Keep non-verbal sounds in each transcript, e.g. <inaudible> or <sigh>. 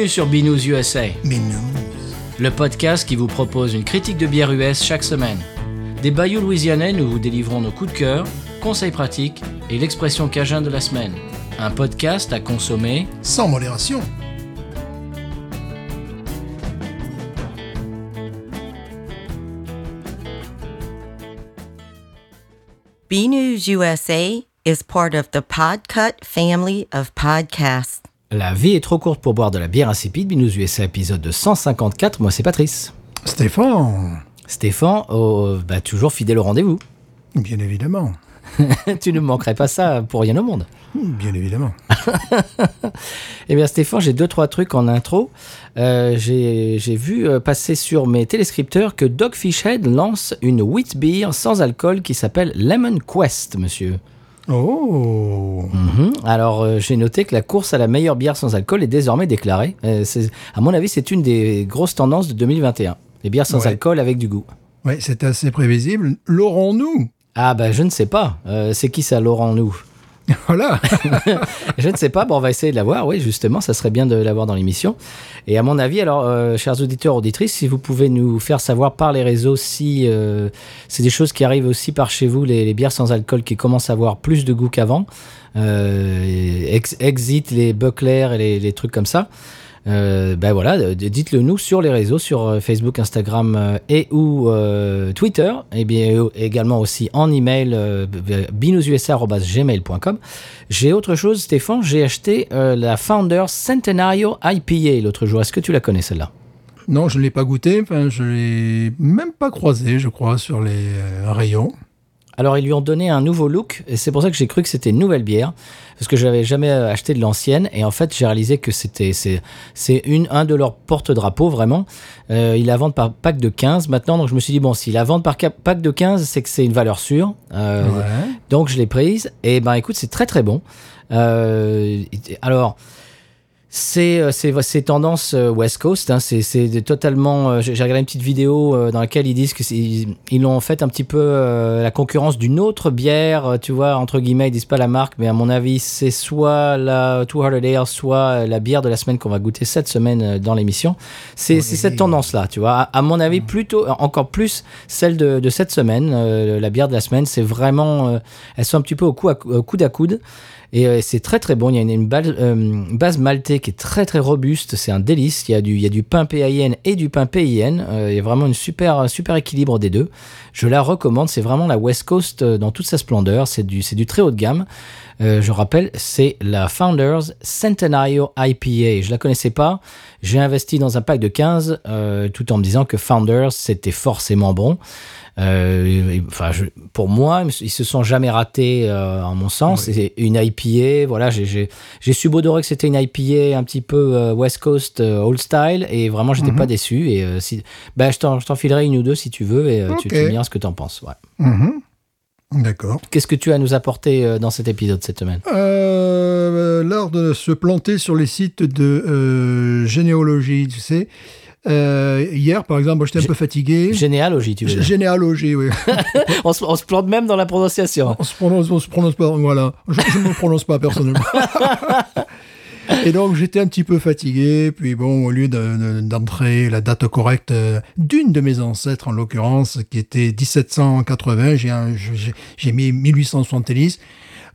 Bienvenue sur Binous USA, non. le podcast qui vous propose une critique de bière US chaque semaine. Des bayous louisianais, nous vous délivrons nos coups de cœur, conseils pratiques et l'expression cajun de la semaine. Un podcast à consommer. Sans modération. B News USA is part of the Podcut family of podcasts. La vie est trop courte pour boire de la bière insipide. Binous USA épisode de 154. Moi, c'est Patrice. Stéphane. Stéphane, oh, bah, toujours fidèle au rendez-vous. Bien évidemment. <laughs> tu ne manquerais pas ça pour rien au monde. Bien évidemment. <laughs> Eh bien, Stéphane, j'ai deux, trois trucs en intro. Euh, j'ai j'ai vu euh, passer sur mes téléscripteurs que Dogfish Head lance une wheat beer sans alcool qui s'appelle Lemon Quest, monsieur. Oh. Mhm. Alors, euh, j'ai noté que la course à la meilleure bière sans alcool est désormais déclarée. Euh, c'est- à mon avis, c'est une des grosses tendances de 2021. Les bières sans Ouais. alcool avec du goût. Ouais, c'est assez prévisible. L'aurons-nous Ah, bah, je ne sais pas. Euh, c'est qui ça, Laurent Nous <laughs> Voilà. <laughs> Je ne sais pas, bon, on va essayer de l'avoir, oui, justement, ça serait bien de l'avoir dans l'émission. Et à mon avis, alors, euh, chers auditeurs, auditrices, si vous pouvez nous faire savoir par les réseaux si euh, c'est des choses qui arrivent aussi par chez vous, les, bières sans alcool qui commencent à avoir plus de goût qu'avant, euh, ex- exit les bucklers et les trucs comme ça. Euh, ben voilà, euh, dites-le nous sur les réseaux, sur euh, Facebook, Instagram et ou Twitter, et bien également aussi en email binoususa@gmail.com. J'ai autre chose, Stéphane, j'ai acheté la Founder Centenario IPA l'autre jour. Est-ce que tu la connais celle-là? Non, je ne l'ai pas goûté. Enfin, je l'ai même pas croisé, je crois, sur les rayons. Alors ils lui ont donné un nouveau look et c'est pour ça que j'ai cru que c'était une nouvelle bière parce que je n'avais jamais euh, acheté de l'ancienne et en fait j'ai réalisé que c'était c'est c'est une un de leurs porte-drapeaux vraiment. Euh, ils la vendent par pack de 15 maintenant donc je me suis dit bon s'ils la vendent par pack de 15 c'est que c'est une valeur sûre. Euh, Ouais. donc je l'ai prise et ben écoute c'est très très bon. Euh, alors c'est euh, c'est c'est tendance euh, West Coast. Hein, c'est totalement. euh, J'ai regardé une petite vidéo euh, dans laquelle ils disent que c'est- ils ils ont fait un petit peu euh, la concurrence d'une autre bière. Tu vois, entre guillemets, ils disent pas la marque, mais à mon avis, c'est soit la Two Hearted Ale, soit la bière de la semaine qu'on va goûter cette semaine euh, dans l'émission. C'est c'est cette tendance-là, tu vois. À, à mon avis, plutôt encore plus celle de, de cette semaine, euh, la bière de la semaine. C'est vraiment, euh, elles sont un petit peu au, cou à, au coude à coude. Et euh, c'est très très bon. Il y a une, base, euh, qui est très très robuste. C'est un délice. Il y a du, pain PAIN et du pain PIN. Euh, il y a vraiment une super, super équilibre des deux. Je la recommande. C'est vraiment la West Coast euh, dans toute sa splendeur. C'est du, c'est du très haut de gamme. Euh, je rappelle, c'est la Founders Centenario IPA. Je la connaissais pas. J'ai investi dans un pack de 15 euh, tout en me disant que Founders c'était forcément bon. Euh, et- enfin, je- pour moi, ils se sont jamais ratés, en mon sens. C'est une IPA. Voilà, j'ai- subodoré que c'était une IPA un petit peu West Coast old style et vraiment, j'étais pas déçu. Et si, bah, je t'en filerai une ou deux si tu veux et tu, tu me diras ce que t'en penses. Ouais. Mhm. D'accord. Qu'est-ce que tu as à nous apporter euh, dans cet épisode cette semaine? Euh, L'art de se planter sur les sites de euh, généalogie, tu sais. Euh, hier, par exemple, j'étais un peu fatigué. Généalogie, tu veux dire? Généalogie, oui. <laughs> on, se, on se plante même dans la prononciation. On se prononce, on se prononce pas, voilà. Je ne me prononce pas personnellement. <laughs> <laughs> Et donc j'étais un petit peu fatigué, puis bon, au lieu de- de- d'entrer la date correcte euh, d'une de mes ancêtres, en l'occurrence, qui était 1780, j'ai mis 1870.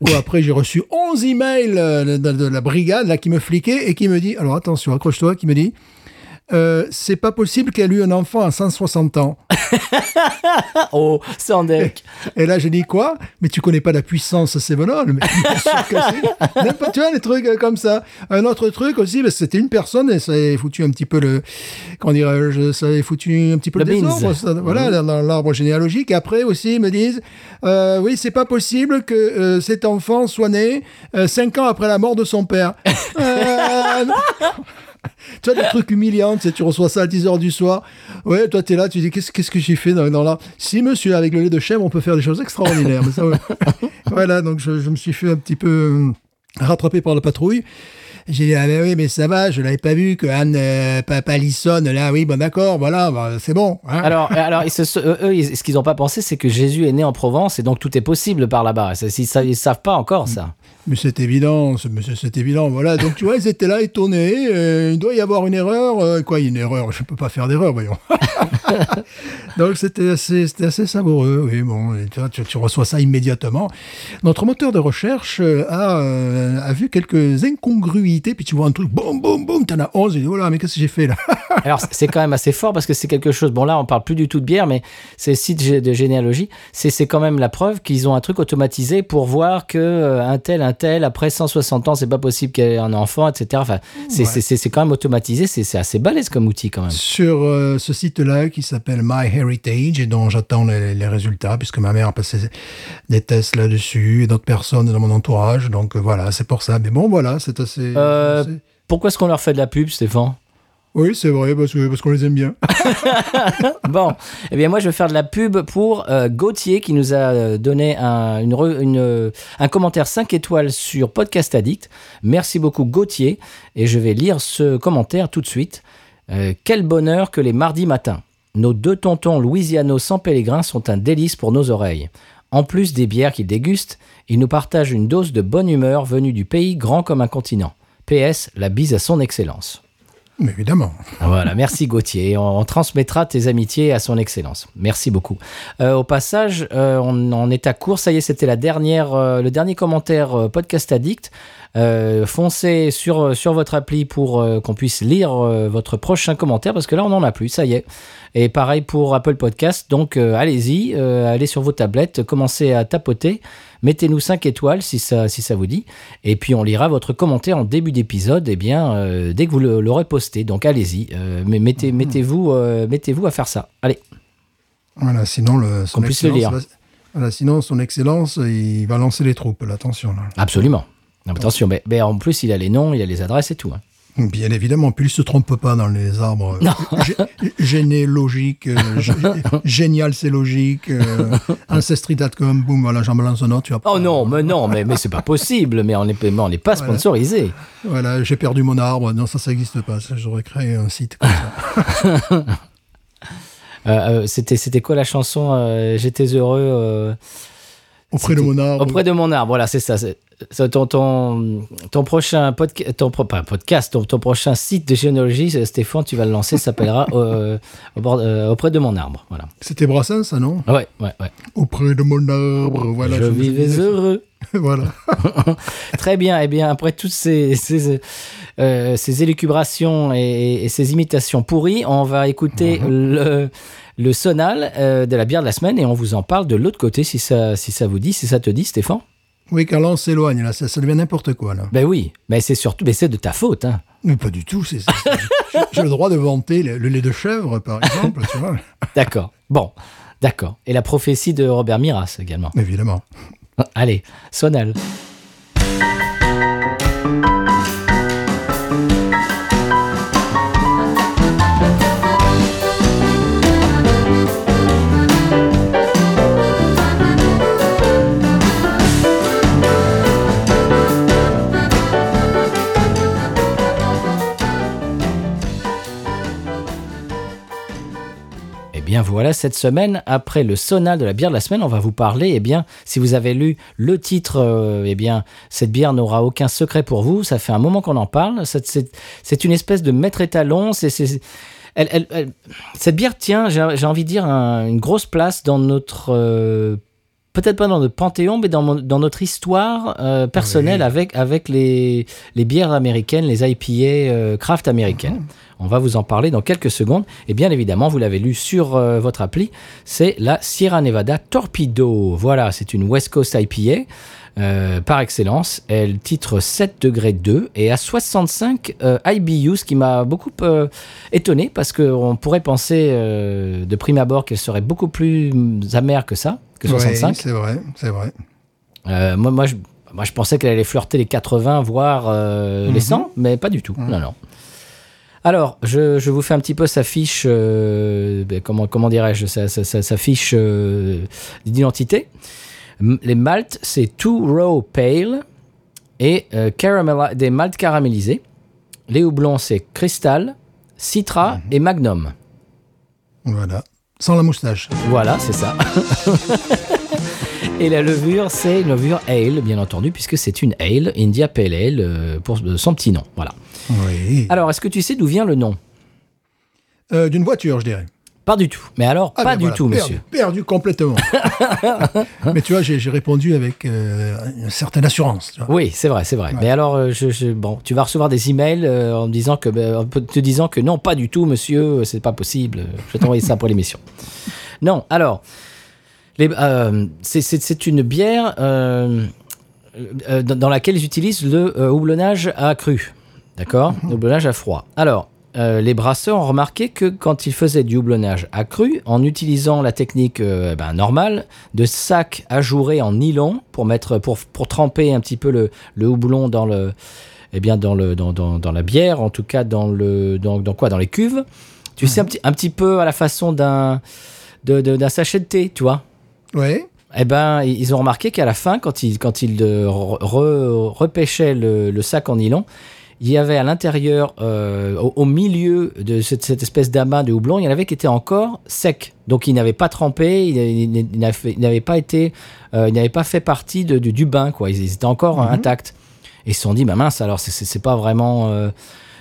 Ou après, j'ai reçu 11 emails euh, de, de la brigade là, qui me fliquaient et qui me dit, alors attention, accroche-toi, qui me dit, euh, c'est pas possible qu'elle ait eu un enfant à 160 ans. <laughs> Oh, c'est en deck. Et là, j'ai dit quoi? Mais tu connais pas la puissance Sévenol Mais <laughs> Tu vois, les trucs euh, comme ça. Un autre truc aussi, bah, c'était une personne et ça avait foutu un petit peu le. Comment dirais-je Ça avait foutu un petit peu Le le, désordre. ça- voilà, dans, dans l'arbre généalogique. Et après aussi, ils me disent euh, Oui, c'est pas possible que euh, cet enfant soit né euh, cinq ans après la mort de son père. <laughs> <laughs> Tu vois, des trucs humiliants, tu, sais, tu reçois ça à 10h du soir. Ouais, toi, tu es là, tu dis, qu'est-ce qu'est-ce que j'ai fait dans, dans là? Si, monsieur, avec le lait de chèvre, on peut faire des choses extraordinaires. Mais ça, ouais. <laughs> voilà, donc je, je me suis fait un petit peu euh, rattraper par la patrouille. J'ai dit, ah ben oui, mais ça va, je l'avais pas vu que Anne euh, Pa- Pallison, là, oui, bon d'accord, voilà, bah, c'est bon. hein. Alors, alors ils se- eux, ils- ce qu'ils n'ont pas pensé, c'est que Jésus est né en Provence et donc tout est possible par là-bas. Ils ne savent pas encore ça. Mais c'est évident, c'est- évident, voilà. Donc tu vois, ils étaient là étonnés. euh, il doit y avoir une erreur. euh, quoi, une erreur Je peux pas faire d'erreur, voyons. <laughs> Donc c'était assez, assez savoureux. Oui, bon, tu, tu, reçois ça immédiatement. Notre moteur de recherche euh, a, euh, a vu quelques incongruités. Puis tu vois un truc, boum, boum, boum, t'en as 11. Et dis, oh là, mais qu'est-ce que j'ai fait là <laughs> Alors, c'est quand même assez fort parce que c'est quelque chose. Bon, là, on parle plus du tout de bière, mais c'est le site gé- de généalogie. C'est quand même la preuve qu'ils ont un truc automatisé pour voir que euh, un tel, un tel, après 160 ans, c'est pas possible qu'il y ait un enfant, etc. Enfin, c'est Ouais. quand même automatisé. C'est assez balèze comme outil quand même. Sur euh, ce site-là qui s'appelle MyHeritage et dont j'attends les, les résultats puisque ma mère a passé des tests là-dessus et d'autres personnes dans mon entourage. Donc euh, voilà, c'est pour ça. Mais bon, voilà, c'est assez. Euh, assez- Pourquoi est-ce qu'on leur fait de la pub, Stéphane? Oui, c'est vrai, parce qu'on les aime bien. <laughs> Bon, eh bien moi je vais faire de la pub pour euh, Gauthier qui nous a euh, donné un, une re- une, euh, un commentaire 5 étoiles sur Podcast Addict. Merci beaucoup Gauthier et je vais lire ce commentaire tout de suite. Euh, quel bonheur que les mardis matins. Nos deux tontons louisianos sans pèlerin sont un délice pour nos oreilles. En plus des bières qu'ils dégustent, ils nous partagent une dose de bonne humeur venue du pays grand comme un continent. PS, la bise à son excellence. Mais évidemment. Voilà, merci Gauthier. On, on transmettra tes amitiés à son excellence. Merci beaucoup. Euh, au passage, euh, on, on est à court. Ça y est, c'était la dernière, euh, le dernier commentaire podcast addict. Foncez sur, sur votre appli pour qu'on puisse lire votre prochain commentaire parce que là, on n'en a plus. Ça y est. Et pareil pour Apple Podcast. Donc, allez-y, allez sur vos tablettes, commencez à tapoter. Mettez-nous 5 étoiles si ça, si ça vous dit. Et puis on lira votre commentaire en début d'épisode, eh bien, euh, dès que vous l'aurez posté. Donc allez-y, euh, mais mettez, mettez-vous, euh, mettez-vous à faire ça. Allez, Voilà, sinon le. son puisse le excellence lire. va- Voilà, sinon son excellence, il va lancer les troupes. Là, attention. Là. absolument. Attention, mais, mais en plus, il a les noms, il a les adresses et tout. hein. Bien évidemment, puis il se trompe pas dans les arbres gé- généalogiques. euh, gé- génial, c'est logique. Euh, Ancestry.com, boum, voilà, j'en balance un autre. Tu vas Oh non, mais non, mais, mais c'est pas possible. Mais on n'est pas sponsorisé. Voilà, j'ai perdu mon arbre. Non, ça, ça n'existe pas. J'aurais créé un site comme ça. <laughs> Euh, euh, c'était, c'était quoi la chanson euh, J'étais heureux. Auprès de mon arbre. Auprès de mon arbre, voilà, c'est ça. ton, ton, ton prochain podca- ton, pas podcast, ton, ton prochain site de généalogie, Stéphane, tu vas le lancer, ça s'appellera <laughs> euh, euh, Auprès de mon arbre. Voilà. C'était Brassens, ça, non? Ouais, ouais, ouais. Auprès de mon arbre. Voilà, je me vivais heureux. <laughs> voilà. <laughs> Très bien. Eh bien, après toutes ces, ces, euh, ces élucubrations et, et ces imitations pourries, on va écouter le, le sonal euh, de la bière de la semaine et on vous en parle de l'autre côté si ça, si ça vous dit, si ça te dit, Stéphane. Oui, car là, on s'éloigne. Là, ça, ça devient n'importe quoi. Là. Ben oui, mais c'est surtout, mais c'est de ta faute. Hein. Mais pas du tout. c'est c'est- j'ai- <laughs> J'ai le droit de vanter le, le lait de chèvre, par exemple. tu vois. <laughs> D'accord. Bon, d'accord. Et la prophétie de Robert Miras également. Évidemment. Allez, sonal. Bien voilà, cette semaine, après le sonal de la bière de la semaine, on va vous parler, eh bien, si vous avez lu le titre, euh, eh bien, cette bière n'aura aucun secret pour vous, ça fait un moment qu'on en parle, C'est- une espèce de maître étalon, c'est... cette bière tient, j'ai envie de dire, un- une grosse place dans notre... euh, Peut-être pas dans notre panthéon, mais dans, mon- dans notre histoire euh, personnelle Oui. avec, avec les, les bières américaines, les IPA euh, craft américaines. On va vous en parler dans quelques secondes. Et bien évidemment, vous l'avez lu sur euh, votre appli, c'est la Sierra Nevada Torpedo. Voilà, c'est une West Coast IPA par excellence. Elle titre 7 degrés 2 et à 65 euh, IBU, ce qui m'a beaucoup étonné parce qu'on pourrait penser de prime abord qu'elle serait beaucoup plus amère que ça, que 65. Oui, c'est vrai, c'est vrai. Euh, moi, moi, je, moi, je pensais qu'elle allait flirter les 80, voire euh, les 100, mais pas du tout. Non, non. Alors, je, je vous fais un petit peu sa fiche, euh, ben, comment, comment dirais-je, sa, sa- sa- sa fiche d'identité. Les maltes, c'est Two Row Pale, et caramel- des maltes caramélisés. Les houblons, c'est Cristal, Citra et Magnum. Voilà. Sans la moustache. Voilà, c'est ça. et la levure, c'est une levure ale, bien entendu, puisque c'est une ale, India Pale Ale, euh, pour son petit nom. Voilà. Oui. Alors, est-ce que tu sais d'où vient le nom? Euh, D'une voiture, je dirais. Pas du tout. Mais alors, Ah, pas ben du voilà, tout, perdu, monsieur. Perdu complètement. <laughs> Mais tu vois, j'ai répondu avec euh, une certaine assurance. tu vois. Oui, c'est vrai, c'est vrai. Mais alors, euh, je, je- bon, tu vas recevoir des emails euh, en me disant que, ben, en te disant que non, pas du tout, monsieur, c'est pas possible. Je vais t'envoyer ça pour l'émission. <laughs> Non, alors, euh, c'est- une bière dans laquelle ils utilisent le houblonnage à cru, d'accord, Le houblonnage à froid. Alors. Euh, les brasseurs ont remarqué que quand ils faisaient du houblonnage à cru, en utilisant la technique euh, ben, normale de sac ajouré en nylon pour mettre pour, pour tremper un petit peu le, le houblon dans le eh bien dans le dans, dans, dans la bière, en tout cas dans le dans, dans quoi dans les cuves. Tu sais un petit un petit peu à la façon d'un de- de- sachet de thé, tu vois. Oui. Eh ben, ils ont remarqué qu'à la fin, quand ils, quand ils euh, re- re- repêchaient le, le sac en nylon, il y avait à l'intérieur, euh, au, au milieu de cette, cette espèce d'amas de houblon, il y en avait qui étaient encore secs. Donc, ils n'avaient pas trempé, ils n'avaient ils n'avaient pas été, euh, n'avaient pas fait partie de- du- du bain, quoi. Ils, ils étaient encore euh, intacts. Et ils se sont dit, bah mince, alors c'est- pas vraiment. euh,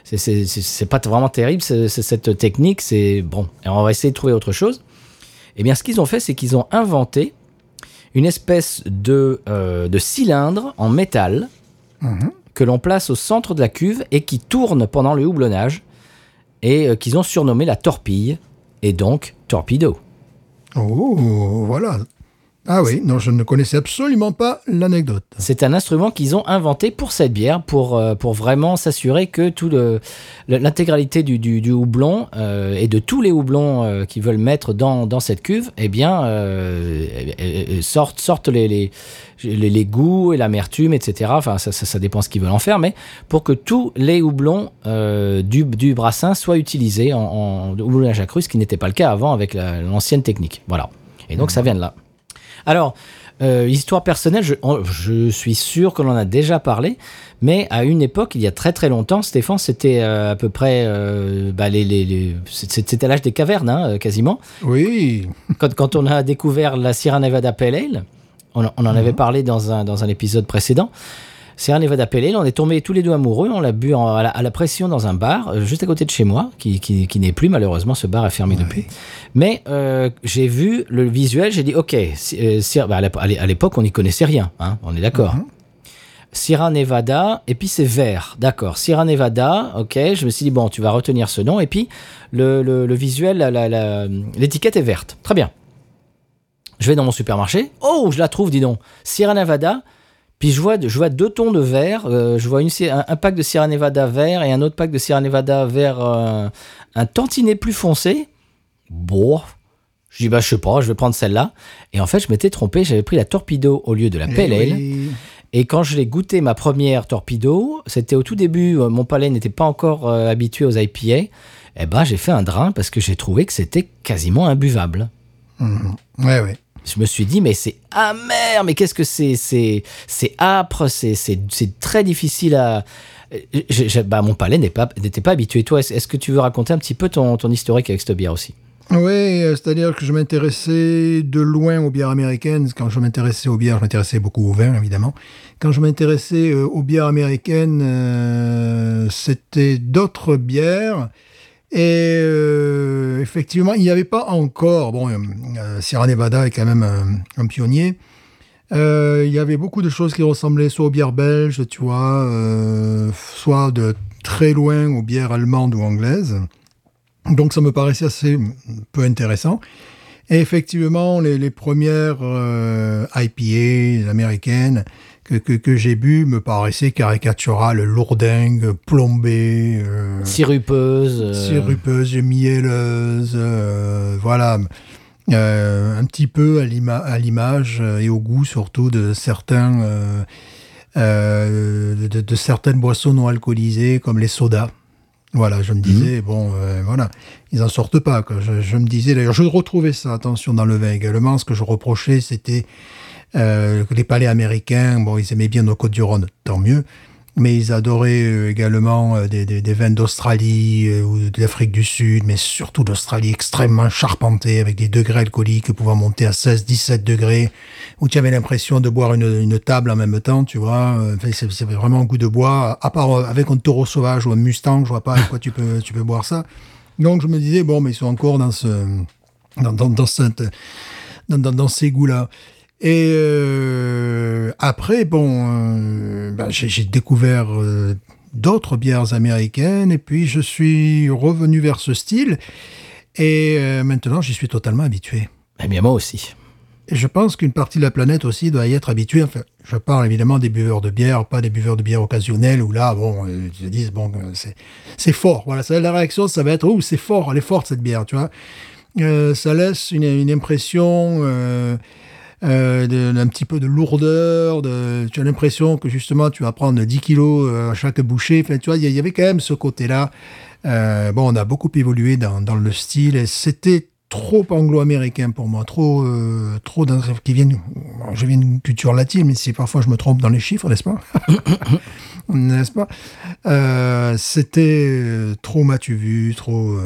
c'est- pas vraiment terrible cette technique. C'est bon. Et on va essayer de trouver autre chose. Eh bien, ce qu'ils ont fait, c'est qu'ils ont inventé une espèce de, euh, de cylindre en métal Mhm. Que l'on place au centre de la cuve et qui tourne pendant le houblonnage et euh, qu'ils ont surnommé la torpille et donc torpedo. Oh, voilà. Ah oui, non, je ne connaissais absolument pas l'anecdote. C'est un instrument qu'ils ont inventé pour cette bière, pour, euh, pour vraiment s'assurer que tout le, l'intégralité du, du, du houblon euh, et de tous les houblons euh, qu'ils veulent mettre dans, dans cette cuve, eh bien, sortent, sortent les, les, les, les goûts et l'amertume, etc. Enfin, ça, ça, ça dépend ce qu'ils veulent en faire, mais pour que tous les houblons du, du brassin soient utilisés en, en houblonnage à cru, ce qui n'était pas le cas avant avec la- l'ancienne technique. Voilà. Et donc, ça vient de là. Alors, euh, histoire personnelle, je, je suis sûr que l'on en a déjà parlé, mais à une époque, il y a très très longtemps, Stéphane, c'était euh, à peu près, euh, bah, les, les- les- c'est- c'était l'âge des cavernes, hein, euh, quasiment. Oui. Quand, quand on a découvert la Sierra Nevada Pale Ale, on, on en avait parlé dans un, dans un épisode précédent. Sierra Nevada Pale Ale, on est tombés tous les deux amoureux, on l'a bu en- à, la, à la pression dans un bar, euh, juste à côté de chez moi, qui, qui, qui n'est plus malheureusement, ce bar a fermé depuis. Mais euh, j'ai vu le visuel, j'ai dit, ok, si- euh, bah, à l'ép- à l'é- à l'époque on n'y connaissait rien, hein, on est d'accord. Sierra Nevada, et puis c'est vert, d'accord. Sierra Nevada, ok, je me suis dit, bon, tu vas retenir ce nom, et puis le, le- le visuel, l'étiquette est verte. Très bien. Je vais dans mon supermarché, oh, je la trouve, dis donc. Sierra Nevada, puis je vois, je vois deux tons de vert, euh, je vois une, un, un pack de Sierra Nevada vert et un autre pack de Sierra Nevada vert euh, un tantinet plus foncé. Bon, je dis, bah, je sais pas, je vais prendre celle-là. Et en fait, je m'étais trompé, j'avais pris la Torpedo au lieu de la Pale Eh oui. Et quand je l'ai goûté ma première torpedo, c'était au tout début, euh, mon palais n'était pas encore euh, habitué aux IPA. Eh ben, j'ai fait un drain parce que j'ai trouvé que c'était quasiment imbuvable. Ouais, ouais. Je me suis dit, mais c'est amer, mais qu'est-ce que c'est C'est âpre, c'est très difficile à. j'ai- bah, mon palais n'est pas- n'était pas, habitué. Toi, est-ce que tu veux raconter un petit peu ton, ton historique avec cette bière aussi? Oui, euh, c'est-à-dire que je m'intéressais de loin aux bières américaines. Quand je m'intéressais aux bières, je m'intéressais beaucoup au vin, évidemment. Quand je m'intéressais euh, aux bières américaines, euh, c'était d'autres bières. Et euh, effectivement, il n'y avait pas encore. Bon, euh, euh, Sierra Nevada est quand même un, un pionnier. Euh, il y avait beaucoup de choses qui ressemblaient soit aux bières belges, tu vois, euh, soit de très loin aux bières allemandes ou anglaises. Donc ça me paraissait assez peu intéressant. Et effectivement, les, les premières euh, IPA américaines que, que, que j'ai bu me paraissaient caricaturales, lourdingues, plombées, euh, Siruppeuse. euh, sirupeuses, mielleuses, euh, voilà. Euh, un petit peu à l'ima- à l'image et au goût surtout de certains euh, euh, de, de certaines boissons non alcoolisées comme les sodas. Voilà, je me disais, bon, euh, voilà, ils en sortent pas. Quoi. Je, je me disais, d'ailleurs, je retrouvais ça, attention, dans le vin également. Ce que je reprochais, c'était Euh, les palais américains, bon, ils aimaient bien nos Côtes-du-Rhône, tant mieux. Mais ils adoraient euh, également euh, des, vins d'Australie ou d'Afrique du Sud, mais surtout d'Australie extrêmement charpentés, avec des degrés alcooliques pouvant monter à 16, 17 degrés, où tu avais l'impression de boire une, table en même temps, tu vois. Enfin, c'est vraiment un goût de bois. À part avec un taureau sauvage ou un Mustang, je vois pas avec quoi tu peux, boire ça. Donc je me disais, bon, mais ils sont encore dans ces goûts-là. Et euh, après, bon, euh, ben, j'ai découvert euh, d'autres bières américaines et puis je suis revenu vers ce style et maintenant j'y suis totalement habitué. Eh bien, moi aussi. Et je pense qu'une partie de la planète aussi doit y être habituée. Enfin, je parle évidemment des buveurs de bière, pas des buveurs de bière occasionnels où là, bon, ils se disent, bon, c'est, fort. Voilà, ça, la réaction, ça va être, oh, c'est fort, elle est forte cette bière, tu vois. Ça laisse une, une impression euh, d'un petit peu de lourdeur. De, tu as l'impression que justement, tu vas prendre 10 kilos euh, à chaque bouchée. Enfin, tu vois, il y, avait quand même ce côté-là. Euh, bon, on a beaucoup évolué dans, le style et c'était trop anglo-américain pour moi, trop, euh, trop qui viennent, je viens d'une culture latine, mais si parfois je me trompe dans les chiffres, n'est-ce pas? <laughs> N'est-ce pas? C'était trop m'as-tu vu, trop,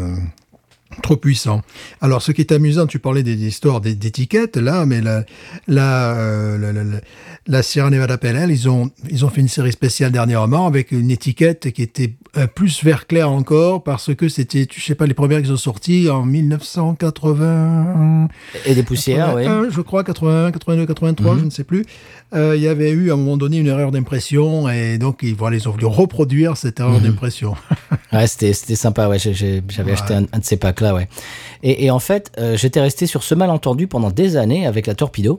trop puissant. Alors, ce qui est amusant, tu parlais des, des histoires d'étiquettes, là, mais la, la, euh, la, la- la- Sierra Nevada Ale, ils ont, ils ont fait une série spéciale dernièrement avec une étiquette qui était euh, plus vert clair encore parce que c'était, tu sais pas, les premières qu'ils ont sorties en 1980. Et des poussières, oui. 81, je crois, 81, 82, 83, Mhm. je ne sais plus. Euh, il y avait eu à un moment donné une erreur d'impression et donc ils, voilà, ils ont voulu reproduire cette Mhm. erreur d'impression. <laughs> Ouais, c'était, sympa, ouais. J'avais acheté un, un de ces packs-là, ouais. Et, et en fait, euh, j'étais resté sur ce malentendu pendant des années avec la Torpedo.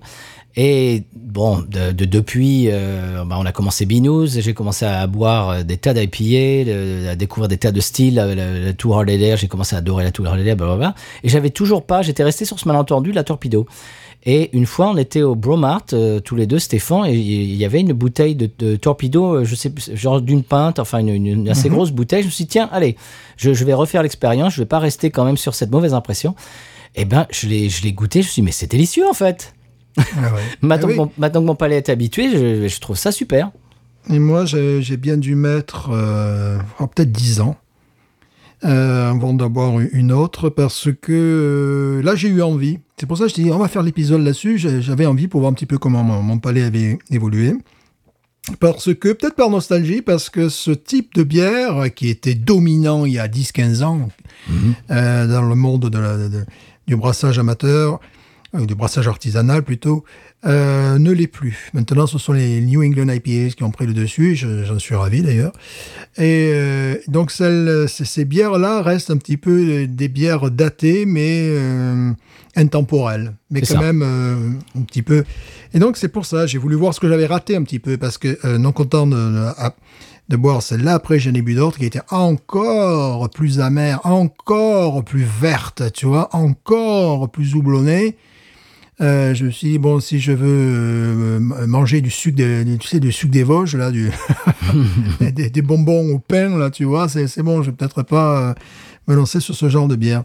Et bon, de, de- depuis, euh, bah, on a commencé Binous, j'ai commencé à boire des tas d'IPA, à découvrir des tas de styles, la, la, la Too Hard j'ai commencé à adorer la Too Hard blablabla. Et j'avais toujours pas, j'étais resté sur ce malentendu la Torpedo. Et une fois, on était au Bromart, euh, tous les deux, Stéphane, et il y avait une bouteille de, de Torpedo, euh, je sais genre d'une pinte, enfin une, assez grosse bouteille. Je me suis dit, tiens, allez, je, je vais refaire l'expérience, je vais pas rester quand même sur cette mauvaise impression. Et ben, je l'ai, goûté, je me suis dit, mais c'est délicieux en fait. Ah ouais. <laughs> Maintenant, oui. que mon, maintenant que mon palais est habitué, je, je trouve ça super. Et moi, j'ai j'ai bien dû mettre euh, oh, peut-être 10 ans euh, avant d'avoir une autre parce que euh, là, j'ai eu envie. C'est pour ça que je dit, on va faire l'épisode là-dessus. J'avais envie pour voir un petit peu comment mon, mon palais avait évolué. Parce que, peut-être par nostalgie, parce que ce type de bière qui était dominant il y a 10-15 ans euh, dans le monde de la- de- du brassage amateur, euh, du brassage artisanal plutôt, euh, ne l'est plus. Maintenant, ce sont les New England IPAs qui ont pris le dessus, je- j'en suis ravi d'ailleurs. Et euh, donc, celles- ces, bières-là restent un petit peu des bières datées, mais euh, intemporelles. Mais quand ça. même un petit peu. Et donc, c'est pour ça, j'ai voulu voir ce que j'avais raté un petit peu, parce que non content de, de- de boire celle-là, après j'en ai bu d'autres qui étaient encore plus amères, encore plus vertes, tu vois, encore plus houblonnées. Euh, je me suis dit, bon, si je veux euh, manger du sucre, des, tu sais, du sucre des Vosges, là, du <laughs> des, des bonbons au pain, là, tu vois, c'est bon, je vais peut-être pas euh, me lancer sur ce genre de bière.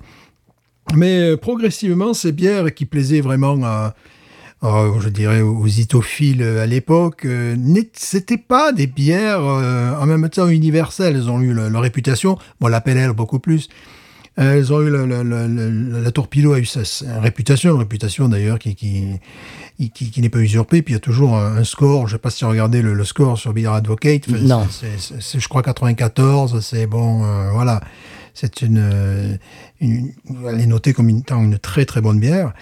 Mais progressivement, ces bières qui plaisaient vraiment à, à, je dirais, aux itophiles à l'époque, euh, c'était pas des bières euh, en même temps universelles. Elles ont eu le- leur réputation, bon, la beaucoup plus. Elles ont eu le- le- le- le- la Torpedo a eu sa, sa réputation, une réputation d'ailleurs qui, qui, qui, qui n'est pas usurpée. Puis il y a toujours un, score. Je sais pas si tu regardé le, le score sur Beer Advocate. Enfin, Non. c'est- je crois 94. C'est bon, euh, voilà. C'est une, euh, une, elle est notée comme une, étant une très très bonne bière.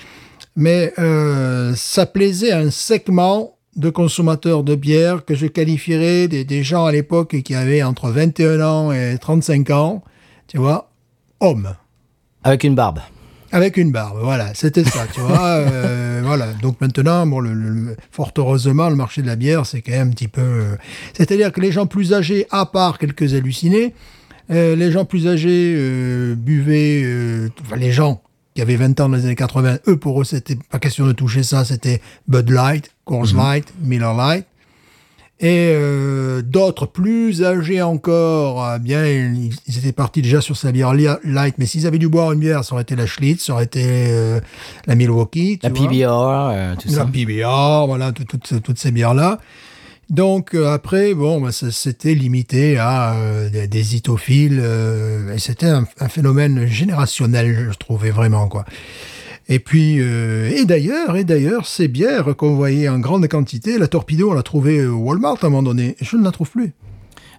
Mais euh, ça plaisait à un segment de consommateurs de bière que je qualifierais des, des gens à l'époque qui avaient entre 21 ans et 35 ans, tu vois, hommes. Avec une barbe. Avec une barbe, voilà, c'était ça, tu vois. <laughs> euh, voilà. Donc maintenant, bon, le, le- le- fort heureusement, le marché de la bière, c'est quand même un petit peu. euh, C'est-à-dire que les gens plus âgés, à part quelques hallucinés, euh, les gens plus âgés buvaient. enfin, les gens qui avaient 20 ans dans les années 80, eux, pour eux, c'était pas question de toucher ça, c'était Bud Light, Coors Light, Miller Light. Et euh, d'autres plus âgés encore, eh bien, ils, ils étaient partis déjà sur sa bière li- light. Mais s'ils avaient dû boire une bière, ça aurait été la Schlitz, ça aurait été euh, la Milwaukee. tu La vois. PBR, euh, tout La ça. PBR, voilà, tout- toutes- toutes ces bières-là. Donc euh, après, bon, bah, ça- c'était limité à euh, des, des itophiles, euh, et c'était un, un phénomène générationnel, je trouvais vraiment quoi. Et puis, euh, et d'ailleurs, et d'ailleurs, ces bières qu'on voyait en grande quantité, la Torpedo, on l'a trouvée au Walmart à un moment donné. Je ne la trouve plus.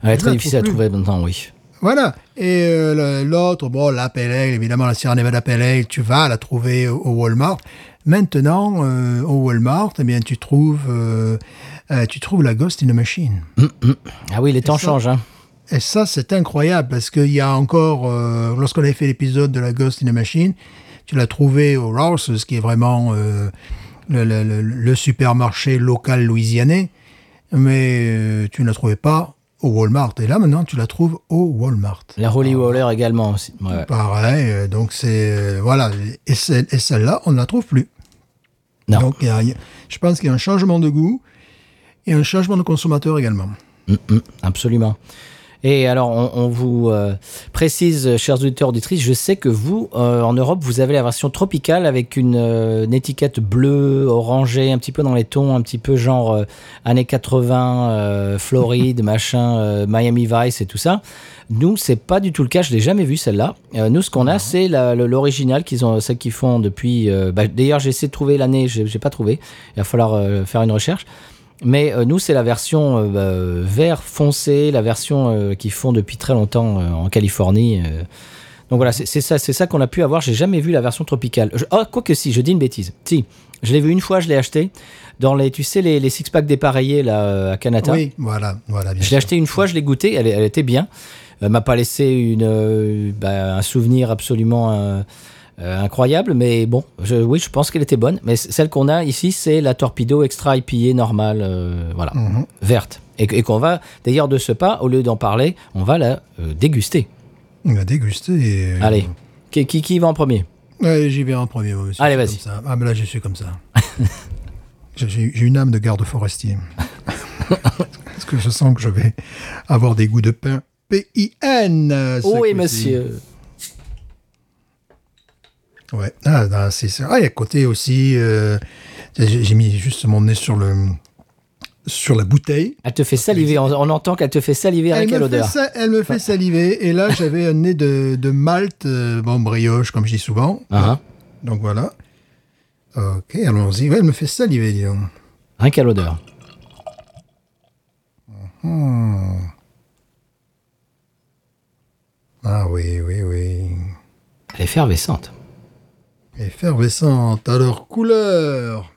Ouais, Je très difficile à trouve trouver maintenant, oui. Voilà. Et euh, l'autre, bon, la Pale Ale, évidemment, la Sierra Nevada Pale Ale, tu vas la trouver au, au Walmart. Maintenant, euh, au Walmart, eh bien, tu trouves, euh, tu trouves la Ghost in the Machine. Ah oui, les temps ça- changent. Hein. Et ça, c'est incroyable parce qu'il y a encore, lorsqu'on avait fait l'épisode de la Ghost in the Machine, tu l'as trouvé au Rouse's, qui est vraiment euh, le, le- le- le supermarché local louisianais, mais euh, tu ne la trouvais pas au Walmart. Et là, maintenant, tu la trouves au Walmart. La Holy Roller également aussi. Ouais. Pareil, euh, donc c'est voilà, et, celle- et celle-là, on ne la trouve plus. Non. Donc y a- y a- je pense qu'il y a un changement de goût et un changement de consommateur également. Mm, mm, absolument. Et alors, on, on vous euh, précise, euh, chers auditeurs auditrices, je sais que vous, euh, en Europe, vous avez la version tropicale avec une, euh, une étiquette bleue, orangée, un petit peu dans les tons, un petit peu genre années 80, euh, Floride, <laughs> machin, Miami Vice et tout ça. Nous, c'est pas du tout le cas. Je l'ai jamais vu celle-là. Nous, ce qu'on a, c'est l'original qu'ils ont, celle qu'ils font depuis. bah, D'ailleurs, j'ai essayé de trouver l'année, j'ai pas trouvé. Il va falloir faire une recherche. Mais euh, nous, c'est la version euh, bah, vert foncé, la version euh, qu'ils font depuis très longtemps euh, en Californie. euh. Donc voilà, c'est ça, c'est ça qu'on a pu avoir. J'ai jamais vu la version tropicale. Je, oh, quoi que si, je dis une bêtise. Si, je l'ai vu une fois, je l'ai acheté dans les, tu sais, les, les six packs dépareillés là euh, à Canada. Oui, voilà, voilà. Bien Je l'ai acheté une fois, je l'ai goûté, elle, elle était bien. Elle m'a pas laissé une, euh, bah, un souvenir absolument euh, euh, incroyable, mais bon, je, oui, je pense qu'elle était bonne. Mais celle qu'on a ici, c'est la Torpedo Extra IPA normale, euh, voilà, Mhm. verte. Et, qu'on va, d'ailleurs, de ce pas, au lieu d'en parler, on va la euh, déguster. On va déguster. et- Allez, qui, qui, qui va en premier? Ouais, j'y vais en premier. moi Allez, vas-y. Ah, mais là, je suis comme ça. <laughs> J'ai une âme de garde forestier. <laughs> Parce que je sens que je vais avoir des goûts de pain. P-I-N. euh, Oui, monsieur. Ouais. Ah, non, c'est ça. Ah, et à côté aussi, euh, j'ai mis juste mon nez sur le sur la bouteille. Elle te fait saliver, on, on entend qu'elle te fait saliver avec Elle quelle me, fait odeur sa- elle me fait saliver. Et là, <laughs> j'avais un nez de, de malt, euh, bon, brioche, comme je dis souvent. Ah, ah. Donc voilà. Ok, allons-y. Ouais, elle me fait saliver, dis donc. Rien qu'à l'odeur. Ah oui, oui, oui. Elle est effervescente. Effervescente. Alors, couleur.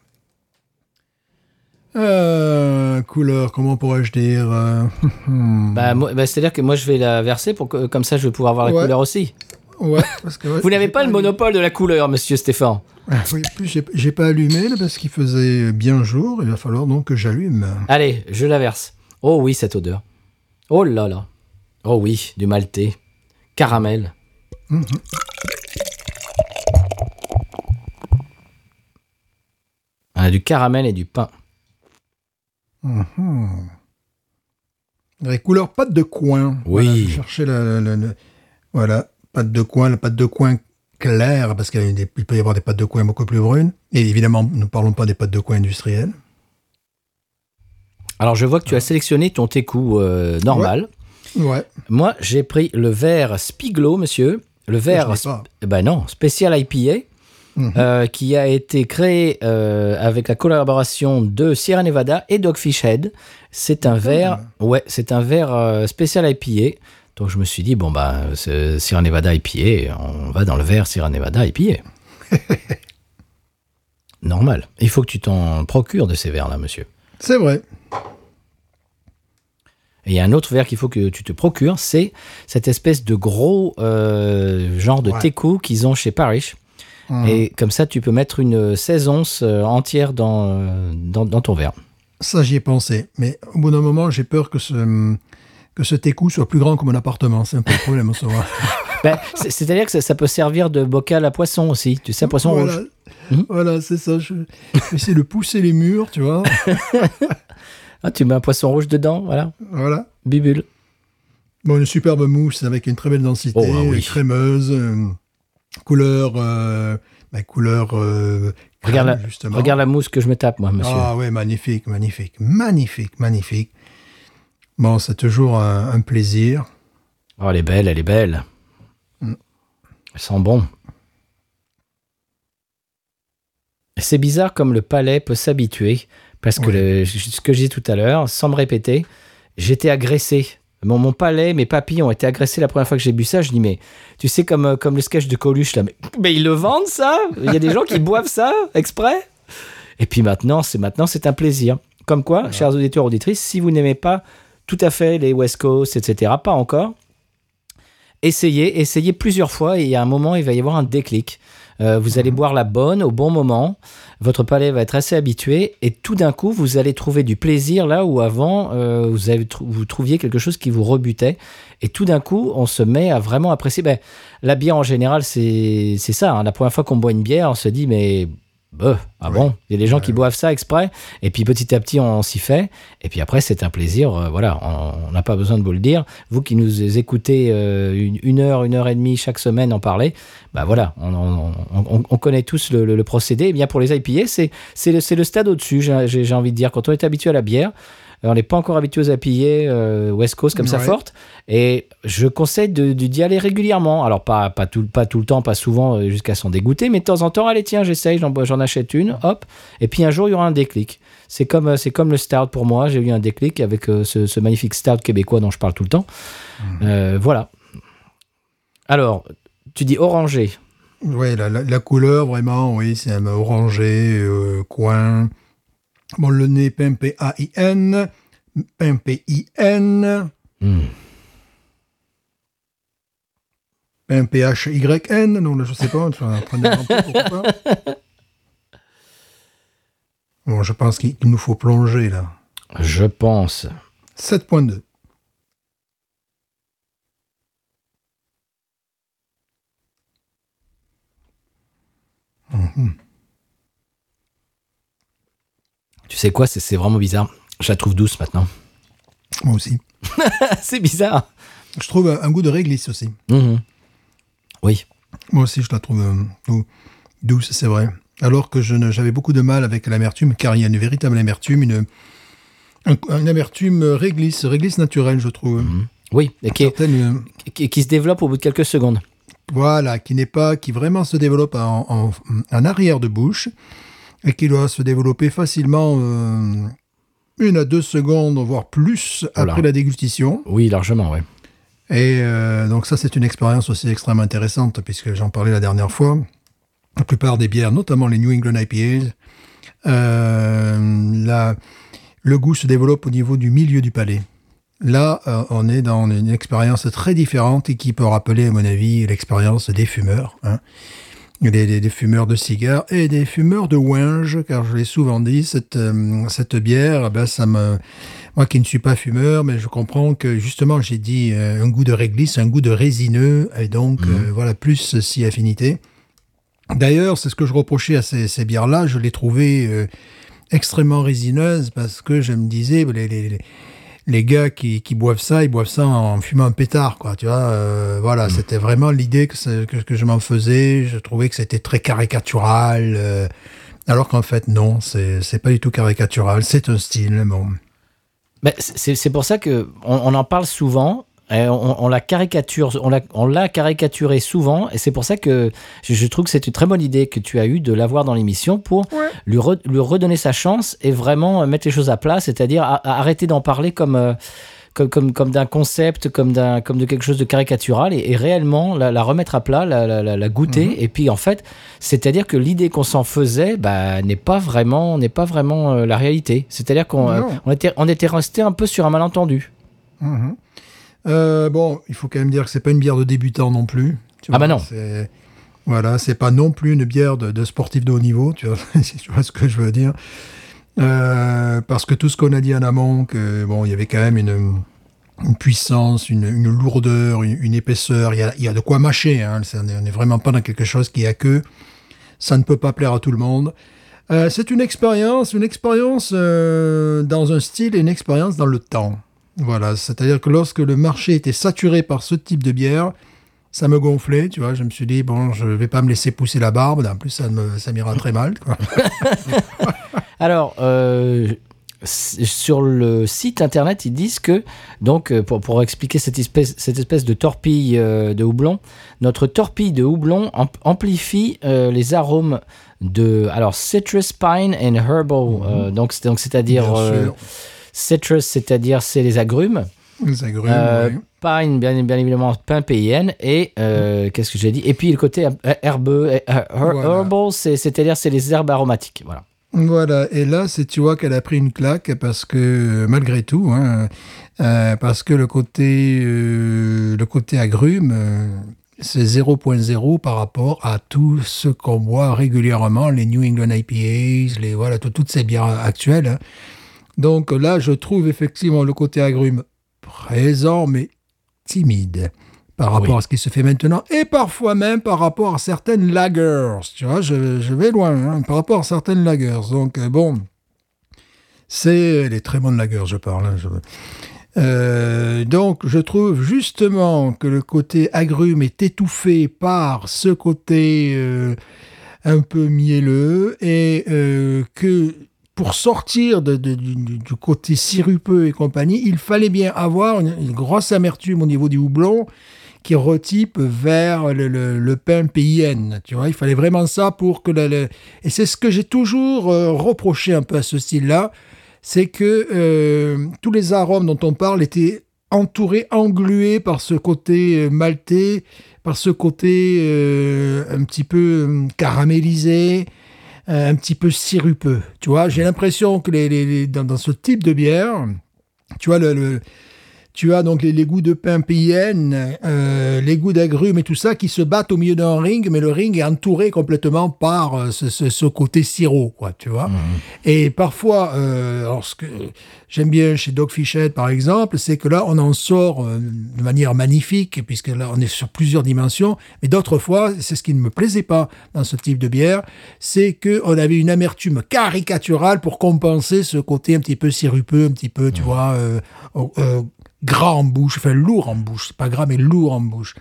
Euh, couleur, comment pourrais-je dire euh, <laughs> Bah, bah, C'est-à-dire que moi, je vais la verser pour que, comme ça, je vais pouvoir voir la Ouais. couleur aussi. Ouais, parce que... <laughs> ouais, Vous n'avez pas le monopole de la couleur, monsieur Stéphane. Ah Oui, plus, j'ai- pas allumé là, parce qu'il faisait bien jour. Il va falloir donc que j'allume. Allez, je la verse. Oh oui, cette odeur. Oh là là. Oh oui, du maltais. Caramel. Ah, du caramel et du pain. Les couleurs pâte de coin. Oui. Voilà, je cherchais la, la- voilà, pâte de coin, la pâte de coin claire, parce qu'il peut y avoir des pâtes de coin beaucoup plus brunes. Et évidemment, nous ne parlons pas des pâtes de coin industrielles. Alors, je vois que tu as sélectionné ton técou euh, normal. Ouais. Moi, j'ai pris le verre Spiglo, monsieur. Le verre. Ben non, spécial IPA. Mhm. euh, qui a été créé euh, avec la collaboration de Sierra Nevada et Dogfish Head. C'est un verre, ouais, c'est un verre euh, spécial IPA. Donc je me suis dit bon bah Sierra Nevada IPA, on va dans le verre Sierra Nevada IPA. <laughs> Normal. Il faut que tu t'en procures de ces verres là, monsieur. C'est vrai. Et il y a un autre verre qu'il faut que tu te procures, c'est cette espèce de gros euh, genre de Ouais. teku qu'ils ont chez Parrish. Mhm. Et comme ça, tu peux mettre une 16 onces euh, entière dans, euh, dans, dans ton verre. Ça, j'y ai pensé. Mais au bout d'un moment, j'ai peur que ce, que ce técou soit plus grand que mon appartement. C'est un peu le problème, ça. <laughs> Ben, c'est- C'est-à-dire que ça, ça peut servir de bocal à poisson aussi. Tu sais, un poisson voilà. rouge. Mhm. Voilà, c'est ça. Je, je vais essayer de pousser les murs, tu vois. <laughs> Ah, tu mets un poisson rouge dedans, voilà. Voilà. Bibule. Bon, une superbe mousse avec une très belle densité, Oh, ah oui. crémeuse, euh, couleur, euh, bah, couleur euh, crème, Regarde justement. regarde la mousse que je me tape, moi, monsieur. Ah ouais, magnifique, magnifique, magnifique, magnifique. Bon, c'est toujours un, un plaisir. Oh, elle est belle, elle est belle. Mm. Elle sent bon. C'est bizarre comme le palais peut s'habituer, parce que le- ce que j'ai dit tout à l'heure, sans me répéter, j'étais agressé. Mon, mon palais, mes papilles ont été agressés la première fois que j'ai bu ça. Je dis, mais tu sais, comme, euh, comme le sketch de Coluche, là, mais, mais ils le vendent ça? Il y a des gens qui <laughs> boivent ça exprès? Et puis maintenant, c'est maintenant c'est un plaisir. Comme quoi, chers auditeurs, auditrices, si vous n'aimez pas tout à fait les West Coast, etc., pas encore, essayez, essayez plusieurs fois et a un moment, il va y avoir un déclic. Euh, vous allez boire la bonne au bon moment, votre palais va être assez habitué et tout d'un coup, vous allez trouver du plaisir là où avant, euh, vous, avez trou- vous trouviez quelque chose qui vous rebutait. Et tout d'un coup, on se met à vraiment apprécier. Ben, la bière en général, c'est c'est ça. hein. La première fois qu'on boit une bière, on se dit, mais... bah, ah bon? Il y a des gens qui boivent ça exprès, et puis petit à petit on s'y fait, et puis après c'est un plaisir, euh, voilà, on on n'a pas besoin de vous le dire. Vous qui nous écoutez euh, une, une heure, une heure et demie chaque semaine en parler, bah voilà, on, on- on- on connaît tous le, le- le procédé. Et bien pour les IPA, c'est c'est le, c'est le stade au-dessus, j'ai j'ai- j'ai envie de dire. Quand on est habitué à la bière, on n'est pas encore habitué aux IPA euh, West Coast comme ça forte, et je conseille d'y aller régulièrement. Alors pas, pas, tout, pas tout le temps, pas souvent euh, jusqu'à s'en dégoûter, mais de temps en temps, allez tiens, j'essaye, j'en achète une, hop, et puis un jour il y aura un déclic. C'est comme, euh, c'est comme le stout pour moi. J'ai eu un déclic avec euh, ce, ce magnifique stout québécois dont je parle tout le temps. Euh, voilà. Alors, tu dis orangé. Oui, la, la- la couleur, vraiment, oui, c'est un orangé, euh, coin. Bon, le nez, P-M-P-A-I-N, P-M-P-I-N, Hmm. P-M-P-H-Y-N, non, là, je sais pas, je suis en train d'inventer, pourquoi pas. Bon, je pense qu'il qu'il nous faut plonger, là. Je pense. 7.2. Tu sais quoi, c'est vraiment bizarre. Je la trouve douce maintenant. Moi aussi. <laughs> c'est bizarre. Je trouve un, goût de réglisse aussi. Mhm. Oui. Moi aussi, je la trouve euh, dou- douce, c'est vrai. Alors que j'avais beaucoup de mal avec l'amertume, car il y a une véritable amertume, une, un- une amertume réglisse, réglisse naturelle, je trouve. Oui, et qui, est- Certaines, euh, qui, qui se développe au bout de quelques secondes. voilà, qui n'est pas, qui vraiment se développe en, en- en arrière de bouche et qui doit se développer facilement euh, une à deux secondes, voire plus Voilà. après la dégustation. Oui, largement, ouais. Et euh, donc ça, c'est une expérience aussi extrêmement intéressante, puisque j'en parlais la dernière fois. La plupart des bières, notamment les New England IPAs, euh, la- le goût se développe au niveau du milieu du palais. Là, euh, on est dans une expérience très différente et qui peut rappeler, à mon avis, l'expérience des fumeurs. hein. Des, des- des fumeurs de cigares et des fumeurs de winge, car je l'ai souvent dit, cette, euh, cette bière, eh ben, ça me, moi qui ne suis pas fumeur, mais je comprends que justement, j'ai dit euh, un goût de réglisse, un goût de résineux, et donc euh, voilà, plus si affinité. D'ailleurs, c'est ce que je reprochais à ces, ces bières-là, je les trouvais euh, extrêmement résineuses parce que je me disais, les, les, les- les gars qui, qui boivent ça, ils boivent ça en fumant un pétard, quoi, tu vois. euh, voilà, c'était vraiment l'idée que, que, que je m'en faisais. Je trouvais que c'était très caricatural. euh, alors qu'en fait, non, c'est pas du tout caricatural. C'est un style, bon. Ben, c'est c'est pour ça que on, on en parle souvent. Et on, on la caricature, on l'a, on l'a caricaturé souvent, et c'est pour ça que je, je trouve que c'est une très bonne idée que tu as eue de l'avoir dans l'émission pour lui, re- lui redonner sa chance et vraiment euh, mettre les choses à plat, c'est-à-dire à- à arrêter d'en parler comme euh, comme, comme, comme d'un concept, comme, d'un, comme de quelque chose de caricatural, et, et réellement la, la remettre à plat, la, la, la- la goûter, et puis en fait, c'est-à-dire que l'idée qu'on s'en faisait bah, n'est pas vraiment, n'est pas vraiment euh, la réalité. C'est-à-dire qu'on euh, Non. on était, on était resté un peu sur un malentendu. Mhm. Euh, bon, il faut quand même dire que c'est pas une bière de débutant non plus. tu Ah bah non. Voilà, c'est pas non plus une bière de, de sportif de haut niveau, tu vois, si <laughs> tu vois ce que je veux dire. Euh, parce que tout ce qu'on a dit en amont, que bon, il y avait quand même une, une puissance, une, une lourdeur, une, une épaisseur, il y a, il y a de quoi mâcher. Hein, on n'est on n'est vraiment pas dans quelque chose qui a que ça ne peut pas plaire à tout le monde. Euh, c'est une expérience, une expérience euh, dans un style et une expérience dans le temps. Voilà, c'est-à-dire que lorsque le marché était saturé par ce type de bière, ça me gonflait, tu vois. Je me suis dit, bon, je vais pas me laisser pousser la barbe. En plus, ça, me, ça m'ira très mal. Quoi. <laughs> Alors, euh, sur le site internet, ils disent que, donc, euh, pour, pour expliquer cette espèce, cette espèce de torpille euh, de houblon, notre torpille de houblon am- amplifie euh, les arômes de, alors, citrus, pine and herbal. euh, donc, c'est- donc, c'est-à-dire, Bien sûr. Citrus, c'est-à-dire, c'est les agrumes. Les agrumes, Euh, oui. Pine, bien, bien évidemment, pain PIN. Et euh, qu'est-ce que j'ai dit? Et puis le côté herbeux, euh, her- Voilà. herbal, c'est- c'est-à-dire c'est les herbes aromatiques. Voilà. Voilà, et là, c'est tu vois qu'elle a pris une claque parce que malgré tout, hein, euh, parce que le côté, le côté agrume, c'est 0.0 par rapport à tout ce qu'on boit régulièrement, les New England IPAs, les voilà, tout- toutes ces bières actuelles. hein. Donc là, je trouve effectivement le côté agrume présent, mais timide par rapport Oui. à ce qui se fait maintenant, et parfois même par rapport à certaines lagers. Tu vois, je, je vais loin, hein, par rapport à certaines lagers. Donc, euh, bon, c'est les très bonnes lagers, je parle. hein, je- Euh, donc, je trouve justement que le côté agrume est étouffé par ce côté euh, un peu mielleux et euh, que pour sortir de- du, côté sirupeux et compagnie, il fallait bien avoir une, grosse amertume au niveau du houblon qui retype vers le, pain PIN. Tu vois, il fallait vraiment ça pour que le, et c'est ce que j'ai toujours euh, reproché un peu à ce style-là, c'est que euh, tous les arômes dont on parle étaient entourés, englués par ce côté euh, maltais, par ce côté un petit peu caramélisé, un petit peu sirupeux. Tu vois, j'ai l'impression que les, les- les- dans, dans ce type de bière, tu vois, le, le- tu as donc les, les goûts de pain PIN, euh, les goûts d'agrumes et tout ça qui se battent au milieu d'un ring, mais le ring est entouré complètement par euh, ce, ce- ce côté sirop, quoi, tu vois. Et parfois, euh, alors ce que j'aime bien chez Dogfish Head, par exemple, c'est que là, on en sort euh, de manière magnifique, puisque là, on est sur plusieurs dimensions. Mais d'autres fois, c'est ce qui ne me plaisait pas dans ce type de bière, c'est que on avait une amertume caricaturale pour compenser ce côté un petit peu sirupeux, un petit peu, tu vois, euh, euh, gras en bouche, enfin lourd en bouche. C'est pas gras, mais lourd en bouche.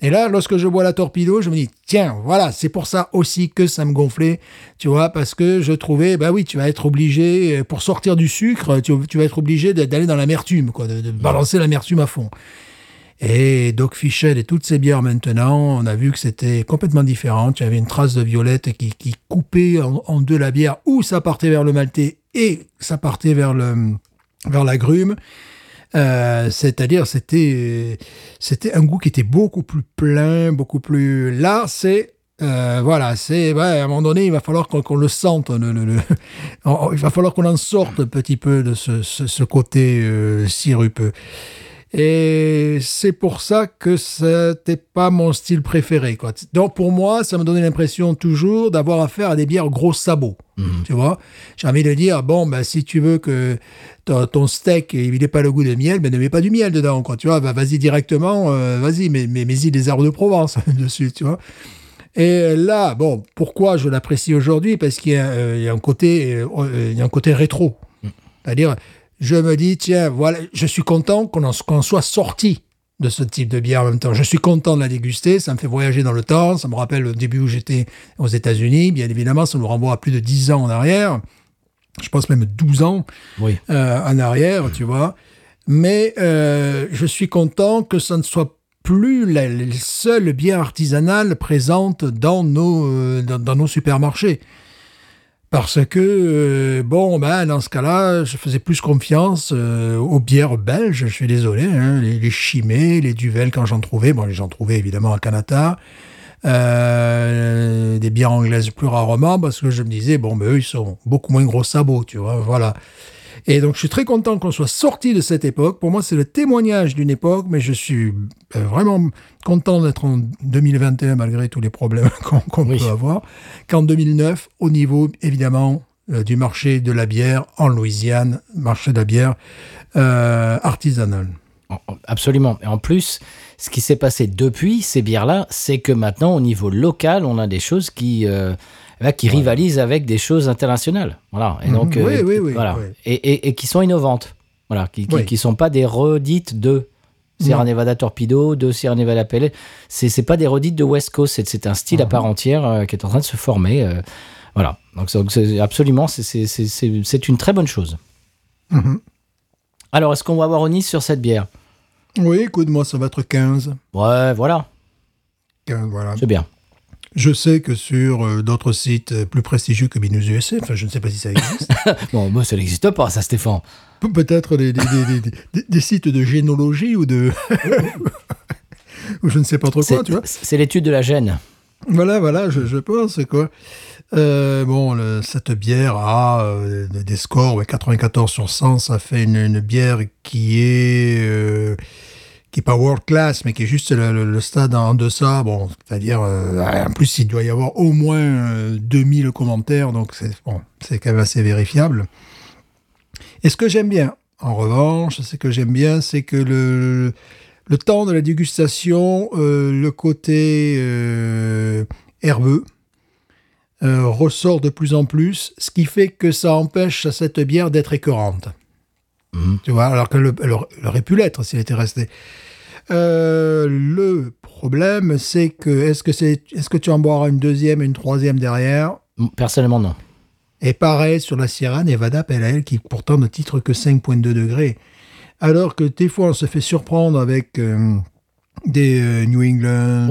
Et là, lorsque je bois la torpedo, je me dis, tiens, voilà, c'est pour ça aussi que ça me gonflait, tu vois, parce que je trouvais, bah oui, tu vas être obligé, euh, pour sortir du sucre, tu, vas être obligé d'aller dans l'amertume, quoi, de, balancer l'amertume à fond. Et Doc Fischel et toutes ces bières maintenant, on a vu que c'était complètement différent. Tu avais une trace de violette qui, coupait en, en deux la bière, ou ça partait vers le maltais et ça partait vers le vers l'agrume. Euh, c'est-à-dire c'était c'était un goût qui était beaucoup plus plein, beaucoup plus là. C'est euh, voilà c'est à un moment donné il va falloir qu'on le sente <laughs> il va falloir qu'on en sorte un petit peu de ce côté euh, sirupeux et c'est pour ça que c'était pas mon style préféré. Quoi. Donc pour moi, ça me donnait l'impression toujours d'avoir affaire à des bières gros sabots. Tu vois J'ai envie de dire, bon, ben, si tu veux que ton, steak il n'ait pas le goût de miel, ben, ne mets pas du miel dedans. Quoi, tu vois Ben, Vas-y directement, euh, vas-y, mais, mais mets-y des arbres de Provence <laughs> dessus. Tu vois et là, bon, pourquoi je l'apprécie aujourd'hui? Parce qu'il y, a, euh, il y a un côté, euh, il y a un côté rétro. C'est-à-dire, je me dis, tiens, voilà, je suis content qu'on soit sorti de ce type de bière en même temps. Je suis content de la déguster, ça me fait voyager dans le temps, ça me rappelle le début où j'étais aux États-Unis. Bien évidemment, ça nous renvoie à plus de 10 ans en arrière. Je pense même 12 ans Oui. euh, en arrière, tu vois. Mais euh, je suis content que ça ne soit plus la, la seule bière artisanale présente dans nos, euh, dans, dans nos supermarchés. Parce que, euh, bon, ben, dans ce cas-là, je faisais plus confiance euh, aux bières belges, je suis désolé, hein, les, Chimay, les Duvel quand j'en trouvais. Bon, j'en trouvais évidemment à Canada. Euh, des bières anglaises plus rarement parce que je me disais, bon, ben, eux, ils sont beaucoup moins gros sabots, tu vois, voilà. Et donc, je suis très content qu'on soit sorti de cette époque. Pour moi, c'est le témoignage d'une époque, mais je suis euh, vraiment content d'être en 2021 malgré tous les problèmes <laughs> qu'on Oui. peut avoir. Qu'en 2009, au niveau, évidemment, euh, du marché de la bière en Louisiane, marché de la bière euh, artisanale. En- en- Absolument. Et en plus, ce qui s'est passé depuis ces bières-là, c'est que maintenant, au niveau local, on a des choses qui, euh, là, qui rivalisent avec des choses internationales. Voilà. Et Mhm. donc, Oui, euh, oui, oui, voilà. oui. Et, et- et qui sont innovantes. Voilà. Qui, qui sont pas des redites de Sierra. Nevada Torpedo, de Sierra Nevada Pele. C'est, c'est pas des redites de West Coast. C'est, un style à Mhm. part entière euh, qui est en train de se former. euh, voilà. Donc, c'est- absolument, c'est une très bonne chose. Mhm. Alors, est-ce qu'on va avoir Onis sur cette bière? Oui, écoute, moi, ça va être 15. Ouais, voilà. 15 voilà. C'est bien. Je sais que sur euh, d'autres sites euh, plus prestigieux que Binous USA, enfin, je ne sais pas si ça existe, <laughs> Bon, moi, ça n'existe pas, ça, Stéphane. Pe- peut-être des, des- des- des- des- des sites de génologie ou de. <laughs> ou je ne sais pas trop quoi, C'est, tu vois. c'est l'étude de la gêne. Voilà, voilà, je, je pense, quoi. Euh, bon, le- cette bière a euh, des scores, ouais, 94 sur 100, ça fait une, une bière qui est, qui est pas world class, mais qui est juste le, stade en deçà. Bon, c'est-à-dire, euh, en plus, il doit y avoir au moins euh, 2000 commentaires, donc c'est quand même assez vérifiable. Et ce que j'aime bien, en revanche, ce que j'aime bien, c'est que le, le temps de la dégustation, euh, le côté euh, herbeux, ressort de plus en plus, ce qui fait que ça empêche cette bière d'être écœurante. Mhm. Tu vois, alors qu'elle elle aurait- pu l'être si elle était restée. Euh, le problème, c'est que est-ce que, c'est, est-ce que tu en boiras une deuxième et une troisième derrière? Personnellement, non. et pareil sur la Sierra Nevada Ale, qui pourtant ne titre que 5,2 degrés. Alors que des fois, on se fait surprendre avec euh, des euh, New England,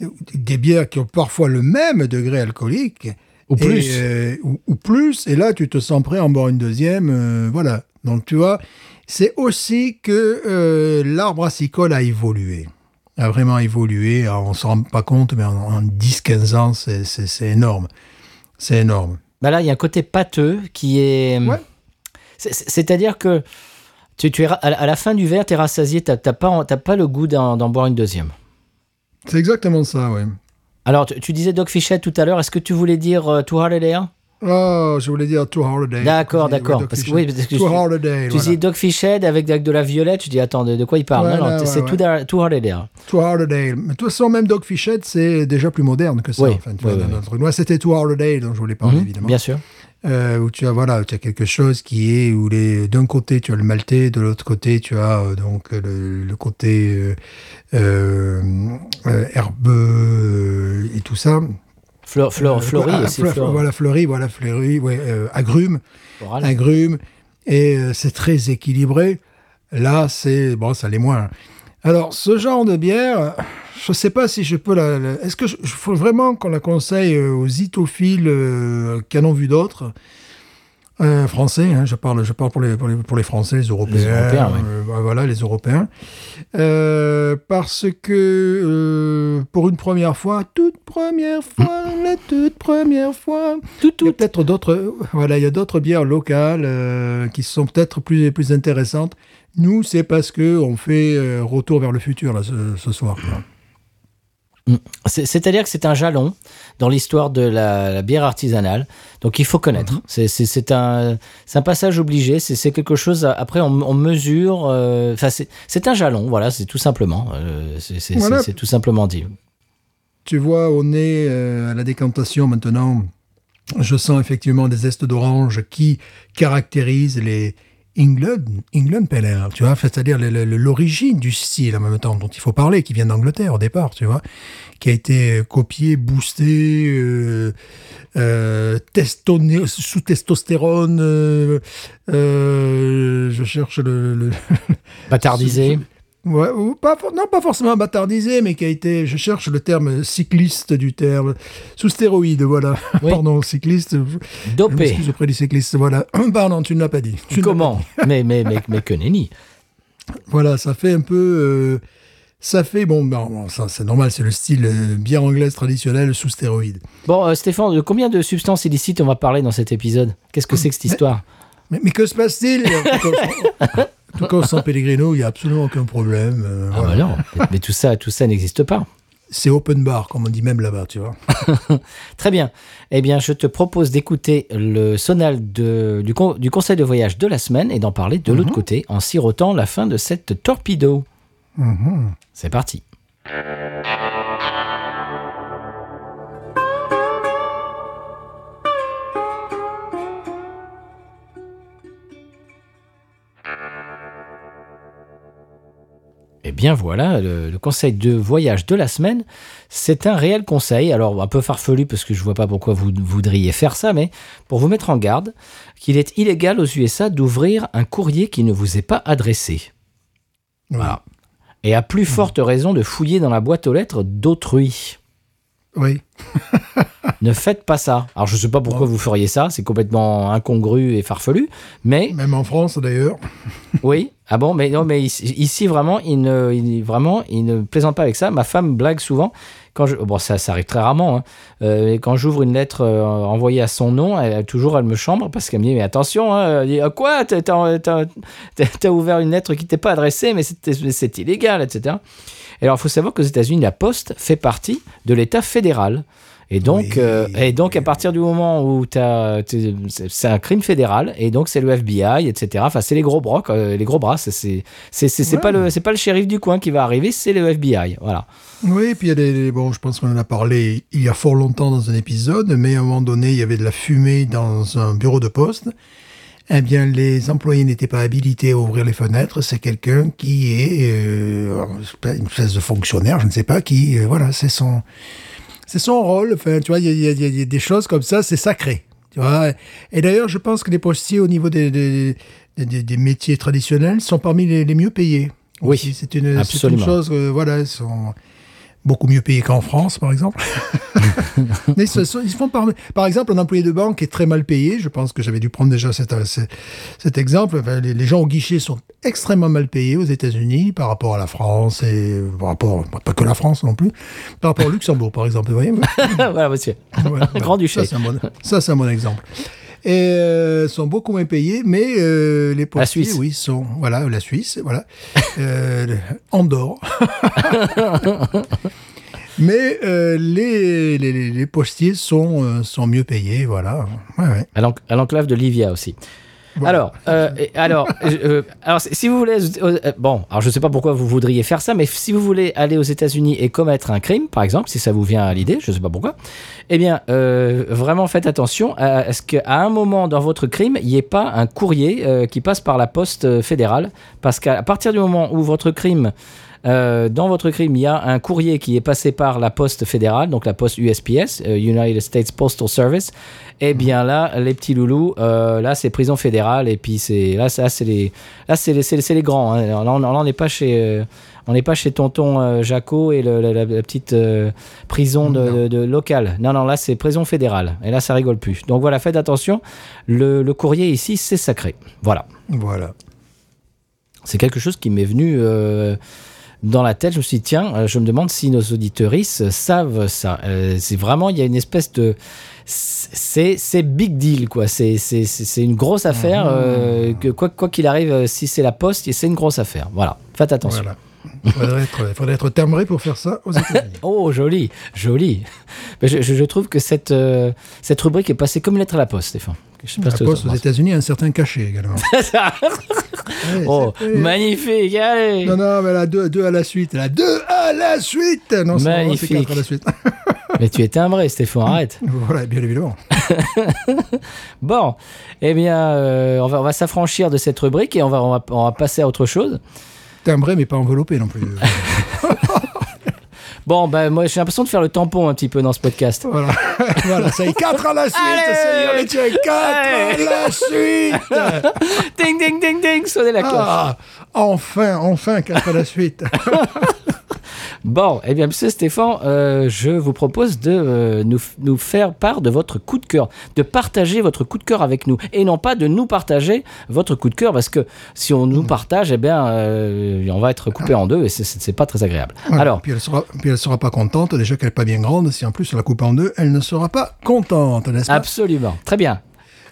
des, des bières qui ont parfois le même degré alcoolique. Ou Et, plus. euh, ou, ou plus. Et là, tu te sens prêt à en boire une deuxième. voilà. Donc, tu vois, c'est aussi que euh, l'arbre brassicole a évolué. A vraiment évolué. Alors, on ne s'en rend pas compte, mais en, en 10-15 ans, c'est- énorme. C'est énorme. Bah là, il y a un côté pâteux qui est. Ouais. C'est- c'est- C'est-à-dire que tu, tu es à la- fin du verre, tu es rassasié, tu n'as pas, pas le goût d'en boire une deuxième. C'est exactement ça, oui. Alors, tu, tu disais Doc Fichette tout à l'heure, est-ce que tu voulais dire euh, Too Hard a Day Oh, je voulais dire Too Hard a Day. D'accord, d'accord. Parce que- oui, parce que Too je- Hard a Day. Tu voilà. dis Doc Fichette avec, avec de la violette, je dis attends, de, de quoi il parle? Non, non, ouais, c'est ouais, Too, Too Hard a Day. Too Hard a Day. Mais de toute façon, même Doc Fichette, c'est déjà plus moderne que ça. Oui, Enfin, tu oui, Moi, c'était Too Hard a Day dont je voulais parler, Mhm, évidemment. Bien sûr. Euh, où tu as voilà, tu as quelque chose qui est où les d'un côté tu as le maltais, de l'autre côté tu as euh, donc le, le côté euh, euh, herbeux et tout ça. Fleur, fleur, Euh, fleurie ah, aussi. fleur- fleur- Voilà fleuri, voilà fleuri, ouais, euh, agrumes, agrumes et euh, c'est très équilibré. Là, c'est bon, ça l'est moins. Alors, ce genre de bière, je sais pas si je peux la. la- Est-ce que je, je- faut vraiment qu'on la conseille aux itophiles euh, qui en ont vu d'autres? Euh, Français, hein, je parle, je parle pour les, pour les, pour les Français, les Européens. Européens, oui. euh, voilà, les Européens. Euh, parce que pour une première fois, toute première fois, la toute première fois, Tout, il y a tout. peut-être d'autres, voilà, il y a d'autres bières locales qui sont peut-être plus plus intéressantes. Nous, c'est parce que on fait retour vers le futur là ce, ce soir. quoi. C'est- C'est-à-dire que c'est un jalon dans l'histoire de la, la bière artisanale. Donc il faut connaître. Mhm. C'est- un, passage obligé. C'est quelque chose. à- Après, on, on mesure. euh, Enfin, c'est c'est un jalon. Voilà, c'est tout simplement. euh, Voilà. c'est tout simplement dit. Tu vois, on est euh, à la décantation maintenant. Je sens effectivement des zestes d'orange qui caractérisent les England, England Pale Ale, tu vois, c'est-à-dire l'origine du style en même temps dont il faut parler, qui vient d'Angleterre au départ, tu vois, qui a été copié, boosté, euh, euh, testoné- sous testostérone, euh, euh, je cherche le- le, Bâtardisé. <laughs> Ouais, ou pas, non, pas forcément bâtardisé, mais qui a été, je cherche le terme cycliste du terme, sous stéroïde, voilà. <laughs> Oui. Pardon, cycliste. Je, je Dopé. m'excuse auprès des cyclistes, voilà. <clears throat> Pardon, tu ne l'as pas dit. Tu Comment mais, mais, mais, mais que nenni. <laughs> Voilà, ça fait un peu. euh, ça fait, bon, bon, bon, ça c'est normal, c'est le style euh, bière anglaise traditionnelle sous stéroïde. Bon, euh, Stéphane, de combien de substances illicites on va parler dans cet épisode? Qu'est-ce que c'est que cette histoire? Mais, mais que se passe-t-il? <laughs> En tout cas, En tout cas, au San Pellegrino, il n'y a absolument aucun problème. euh, Ah voilà. bah non, mais, tout ça, tout ça n'existe pas. C'est open bar, comme on dit même là-bas, tu vois. <laughs> Très bien. Eh bien, je te propose d'écouter le sonal de- du, con- du conseil de voyage de la semaine et d'en parler de l'autre côté en sirotant la fin de cette torpedo. Mhm. C'est parti. Eh bien voilà, le, le conseil de voyage de la semaine, c'est un réel conseil. Alors un peu farfelu parce que je vois pas pourquoi vous voudriez faire ça, mais pour vous mettre en garde qu'il est illégal aux USA d'ouvrir un courrier qui ne vous est pas adressé. Voilà. Et à plus forte raison de fouiller dans la boîte aux lettres d'autrui. Oui. <laughs> Ne faites pas ça. Alors je sais pas pourquoi vous feriez ça, c'est complètement incongru et farfelu, mais Même en France, d'ailleurs. oui. Ah bon, mais non, mais ici, vraiment, il ne, vraiment, il ne plaisante pas avec ça. Ma femme blague souvent quand je, bon, ça, ça arrive très rarement. Hein. Euh, quand j'ouvre une lettre euh, envoyée à son nom, elle, toujours elle me chambre parce qu'elle me dit mais attention, hein, dit, Ah, quoi, t'as, ouvert une lettre qui t'est pas adressée, mais c'est, illégal, etc. Et alors, il faut savoir qu'aux États-Unis, la Poste fait partie de l'État fédéral. Et donc, Oui. euh, et donc, à partir du moment où c'est un crime fédéral, et donc c'est le FBI, etc. Enfin, c'est les gros bras, quoi, les gros bras. C'est, Ouais. pas le, c'est pas le shérif du coin qui va arriver, c'est le FBI. Voilà. Oui, puis il y a des. Bon, je pense qu'on en a parlé il y a fort longtemps dans un épisode, mais à un moment donné, il y avait de la fumée dans un bureau de poste. Eh bien, les employés n'étaient pas habilités à ouvrir les fenêtres. C'est quelqu'un qui est euh, une espèce de fonctionnaire, je ne sais pas, qui, euh, voilà, c'est son, c'est son rôle. Enfin, tu vois, il y a, y y des choses comme ça, c'est sacré. Tu vois. Et d'ailleurs, je pense que les postiers, au niveau des, des, des- des- des métiers traditionnels, sont parmi les, les mieux payés. Oui, c'est une, une chose, euh, voilà, ils sont beaucoup mieux payés qu'en France, par exemple. <laughs> Mais ils sont- font par, par exemple, un employé de banque est très mal payé. Je pense que j'avais dû prendre déjà cet, cet, cet exemple. Enfin, les, les gens au guichet sont extrêmement mal payés aux États-Unis par rapport à la France et par rapport, pas que la France non plus, par rapport au Luxembourg, par exemple. Vous voyez <laughs> voilà, monsieur. Voilà, Grand-duché. Ça, c'est un bon, ça, c'est un bon exemple. Et euh, sont beaucoup moins payés, mais euh, les postiers, Suisse. oui, sont voilà la Suisse, voilà, euh, Andorre. <laughs> mais euh, les, les, postiers sont euh, sont mieux payés, voilà. Ouais, ouais. À l'enclave de Livia aussi. Alors, euh, alors, euh, alors, si vous voulez, euh, bon, alors je sais pas pourquoi vous voudriez faire ça, mais si vous voulez aller aux États-Unis et commettre un crime, par exemple, si ça vous vient à l'idée, je sais pas pourquoi, eh bien, vraiment faites attention à, à ce qu'à un moment dans votre crime, il n'y ait pas un courrier qui passe par la poste fédérale, parce qu'à partir du moment où votre crime euh, dans votre crime, il y a un courrier qui est passé par la poste fédérale, donc la poste USPS, euh, United States Postal Service. Et bien là, les petits loulous, euh, là c'est prison fédérale et puis c'est là, ça, c'est les, là c'est les, c'est les, les grands. hein. Là, on là, n'est pas chez, on n'est pas chez tonton Jaco et le- la, la- la petite prison de, de- de locale. Non, non, là c'est prison fédérale. Et là ça rigole plus. Donc voilà, faites attention. Le, le courrier ici, c'est sacré. Voilà. Voilà. C'est quelque chose qui m'est venu dans la tête. Je me suis dit, tiens, euh, je me demande si nos auditeuristes savent ça. Euh, c'est vraiment, il y a une espèce de. C'est c'est big deal, quoi. C'est c'est- c'est- c'est une grosse affaire. euh, que quoi qu'il arrive, si c'est la poste, c'est une grosse affaire. Voilà. Faites attention. Voilà. Il faudrait être, faudrait être timbré pour faire ça aux États-Unis. <laughs> Oh, joli, joli. Mais je, je- je trouve que cette, euh, cette rubrique est passée comme une lettre à la poste, Stéphane. Je sais pas La poste aux. États-Unis a un certain cachet également. <laughs> Ouais, Oh, c'est- magnifique, allez Non, non, mais la 2 deux à la suite. La 2 à la suite Non, c'est Magnifique. 4 à la suite. <laughs> Mais tu es timbré, Stéphane, arrête. <laughs> voilà, bien évidemment. Bon, eh bien, euh, on va, on va s'affranchir de cette rubrique et on va, on va, on va passer à autre chose. Timbré, mais pas enveloppé non plus. Bon, ben moi j'ai l'impression de faire le tampon un petit peu dans ce podcast. voilà. <laughs> voilà, ça y est, 4 à la suite, Allez Seigneur et Dieu, 4 Allez à la suite <laughs> ding, ding, ding, ding, sonnez la cloche. ah, Enfin, enfin, 4 à la suite. <laughs> Bon, eh bien, monsieur Stéphane, euh, je vous propose de euh, nous, nous faire part de votre coup de cœur, de partager votre coup de cœur avec nous, et non pas de nous partager votre coup de cœur, parce que si on nous partage, eh bien, euh, on va être coupé en deux, et c'est- pas très agréable. Voilà. Alors, Puis elle sera, puis elle sera pas contente, déjà qu'elle n'est pas bien grande. Si en plus on la coupe en deux, elle ne sera pas contente, n'est-ce pas? Absolument, très bien.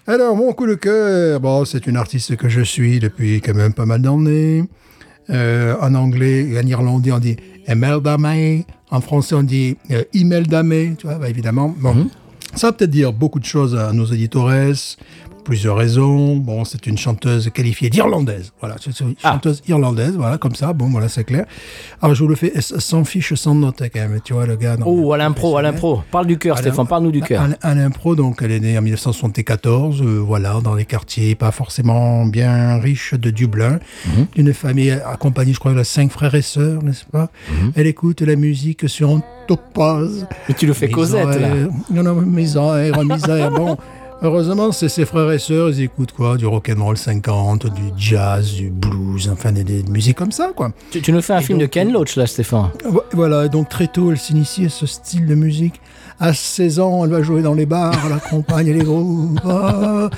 Alors, mon coup de cœur, bon, c'est une artiste que je suis depuis quand même pas mal d'années. Euh, en anglais et en irlandais, on dit Imelda May. En français, on dit euh, Imelda May, tu vois, bah, évidemment. Bon, ça va peut-être dire beaucoup de choses à nos éditeurs, plusieurs raisons. Bon, c'est une chanteuse qualifiée d'irlandaise. Voilà, c'est une Ah. chanteuse irlandaise, voilà, comme ça. Bon, voilà, c'est clair. Alors, je vous le fais sans fiche, sans note, quand même. Tu vois, le gars. non, Oh, à l'impro, à l'impro. Parle du cœur, Stéphane, parle-nous du cœur. À, l'impro, donc, elle est née en 1974, euh, voilà, dans les quartiers pas forcément bien riches de Dublin, Mhm. d'une famille accompagnée, je crois, de cinq frères et sœurs, n'est-ce pas? Mhm. Elle écoute la musique sur un topaz. Mais tu le fais Cosette, là. Non, non, misère, misère. bon, <laughs> heureusement, c'est ses frères et sœurs, ils écoutent quoi? Du rock'n'roll 50, du jazz, du blues, enfin, des, des musiques comme ça, quoi. Tu, tu nous fais un Et film de Ken Loach, là, Stéphane. Vo- Voilà, et donc très tôt, elle s'initie à ce style de musique. À 16 ans, elle va jouer dans les bars, elle accompagne les groupes. Ah,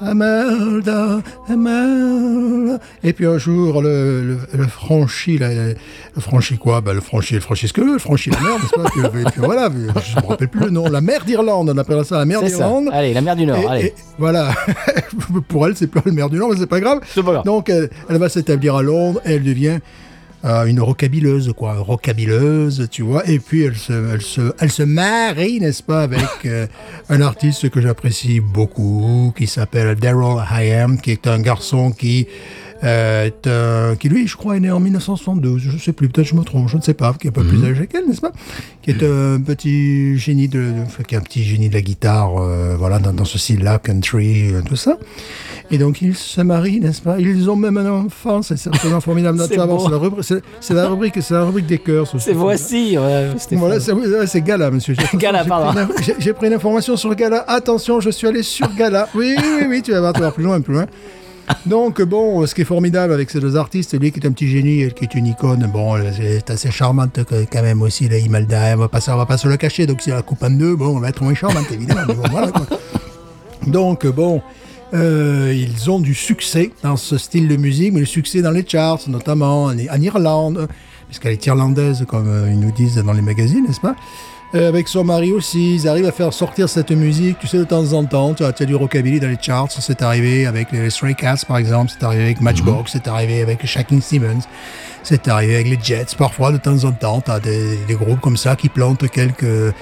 <laughs> Amelda, Amelda. Et puis un jour, le, le, le franchit, le, le franchit quoi? Ben, Le franchit, le franchit ce que le franchit la mer, n'est-ce pas? Puis, puis voilà, je ne me rappelle plus le nom. La mer d'Irlande, on appelle ça la mer d'Irlande. Allez, la mer du Nord, Et- allez. et voilà, <laughs> pour elle, c'est plus la mer du Nord, mais c'est pas grave. C'est pas grave. Donc, elle, elle va s'établir à Londres et elle devient euh, une rockabileuse, quoi, rockabileuse, tu vois. Et puis, elle se, elle se, elle se marie, n'est-ce pas, avec <laughs> euh, un artiste que j'apprécie beaucoup, qui s'appelle Daryl Hayam, qui est un garçon qui est un- qui lui, je crois, est né en 1972. Je sais plus, peut-être je me trompe, je ne sais pas, qui est un peu plus âgé qu'elle, n'est-ce pas? Qui est un petit génie de, de- qui est un petit génie de la guitare, euh, voilà, dans, dans ce style-là, country, euh, tout ça. Et donc ils se marient, n'est-ce pas? Ils ont même un enfant, c'est certainement formidable. <laughs> C'est. C'est la rubrique, c'est- la rubrique, c'est la rubrique des cœurs. ce C'est voici. Voilà, c'est Gala, monsieur. <laughs> Gala, pardon. J'ai pris une information sur Gala. Attention, je suis allé sur Gala. Oui, oui, oui, tu vas voir, tu vas voir plus loin, plus loin. <laughs> Donc, bon, ce qui est formidable avec ces deux artistes, lui qui est un petit génie, elle qui est une icône, bon, elle est assez charmante quand même aussi, la Imelda, on va va pas se le cacher, donc si elle la coupe en deux, bon, on va être moins charmante, évidemment. bon, voilà, quoi. Donc, bon, euh, ils ont du succès dans ce style de musique, mais le succès dans les charts, notamment en, en Irlande, puisqu'elle est irlandaise, comme euh, ils nous disent dans les magazines, n'est-ce pas? Euh, avec son mari aussi, ils arrivent à faire sortir cette musique, tu sais, de temps en temps. Tu as, tu as du rockabilly dans les charts, c'est arrivé avec les Stray Cats, par exemple, c'est arrivé avec Matchbox, c'est arrivé avec Shaking Simmons, c'est arrivé avec les Jets. Parfois, de temps en temps, tu as des, des groupes comme ça qui plantent quelques,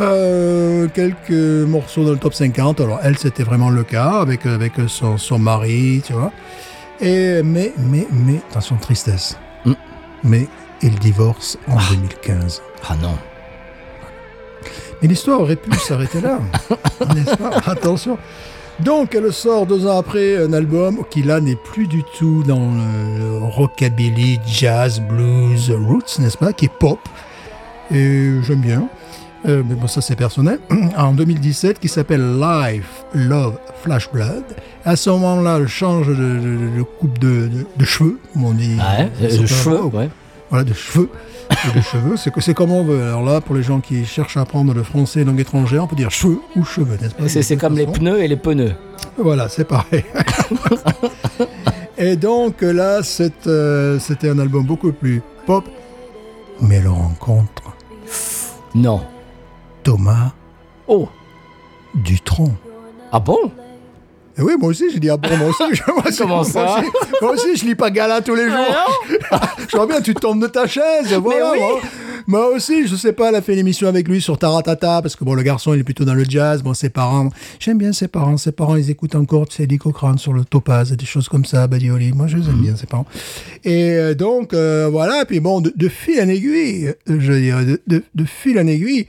euh, quelques morceaux dans le top 50. Alors, elle, c'était vraiment le cas avec, avec son, son mari, tu vois. Et, mais, mais, mais, attention, tristesse. Mm. Mais il divorce en 2015. Ah non. Mais l'histoire aurait pu s'arrêter là, <laughs> n'est-ce pas? Attention. Donc, elle sort deux ans après un album qui là n'est plus du tout dans le, rockabilly, jazz, blues, roots, n'est-ce pas? Qui est pop. Et j'aime bien. Euh, mais bon, ça c'est personnel. <clears throat> En 2017, qui s'appelle Life, Love, Flash Blood. À ce moment-là, elle change de, de- de coupe de, de- de cheveux, comme on dit. Ouais, euh, Certains- cheveux, ouais. voilà, de cheveux. Et de cheveux, c'est que c'est comme on veut. Alors là, pour les gens qui cherchent à apprendre le français langue étrangère, on peut dire cheveux ou cheveux, n'est-ce pas? C'est comme les pneus et les pneus. Voilà, c'est pareil. <laughs> et donc là, euh, c'était un album beaucoup plus pop. Mais elle rencontre Non. Thomas Oh. Dutronc. Ah bon? Et oui, moi aussi, j'ai dit, ah bon, moi aussi, je- moi aussi, <laughs> Comment moi ça aussi, moi aussi, je lis pas Gala tous les jours. <laughs> Je vois bien, tu tombes de ta chaise. Voilà, oui. moi, moi aussi, je sais pas, elle a fait une émission avec lui sur Taratata, parce que bon, le garçon, il est plutôt dans le jazz. Bon, ses parents, j'aime bien ses parents. Ses parents, ils écoutent encore, tu sais, Eddie Cochrane sur le Topaz, des choses comme ça, Badioli. Moi, je les aime bien, ses parents. Et euh, donc, euh, voilà, puis bon, de, de fil en aiguille, euh, je veux dire, de, de, de fil en aiguille,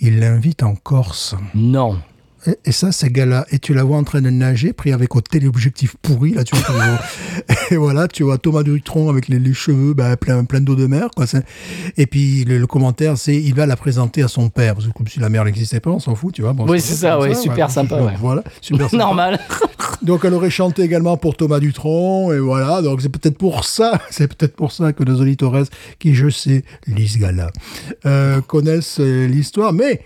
il l'invite en Corse. Non. Et, et ça, c'est gars-là. Et tu la vois en train de nager, pris avec au téléobjectif pourri, là, tu vois. <laughs> et voilà, tu vois Thomas Dutronc avec les, les cheveux ben, plein, plein d'eau de mer, quoi. Et puis, le, le commentaire, c'est il va la présenter à son père. Parce que comme si la mère n'existait pas, on s'en fout, tu vois. Bon, Oui, c'est ça, ouais, super sympa, ouais. Voilà, super <laughs> sympa. Normal. Donc, elle aurait chanté également pour Thomas Dutronc, et voilà. Donc, c'est peut-être pour ça, <laughs> c'est peut-être pour ça que nos auditeurs qui, je sais, lisent Gala, euh, connaissent euh, l'histoire. Mais,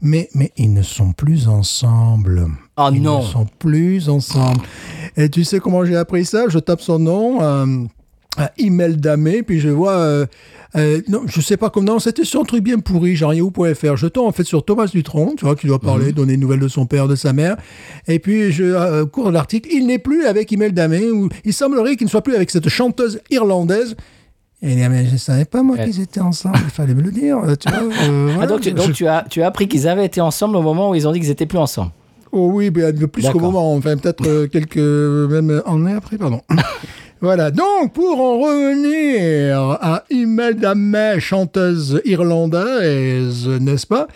mais, mais ils ne sont plus ensemble. Oh Ils non. ne sont plus ensemble. Et tu sais comment j'ai appris ça? Je tape son nom, euh, May, puis je vois. euh, euh, non, je sais pas comment. C'était sur un truc bien pourri, genre yahoo.fr. Je tombe en fait sur Thomas Dutronc, tu vois, qui doit parler, donner des nouvelles de son père, de sa mère. Et puis, je euh, cours l'article. Il n'est plus avec Imelda May, ou il semblerait qu'il ne soit plus avec cette chanteuse irlandaise. Et il dit, mais je savais pas, moi, Ouais. qu'ils étaient ensemble. Il fallait me le dire, euh, tu vois. euh, <laughs> Ah, donc, tu- donc Je- tu, as, tu as appris qu'ils avaient été ensemble au moment où ils ont dit qu'ils étaient plus ensemble. Oh oui, mais plus qu'au moment, enfin peut-être euh, <laughs> quelques même années après, pardon. <laughs> voilà, donc pour en revenir à Imelda May, chanteuse irlandaise, n'est-ce pas?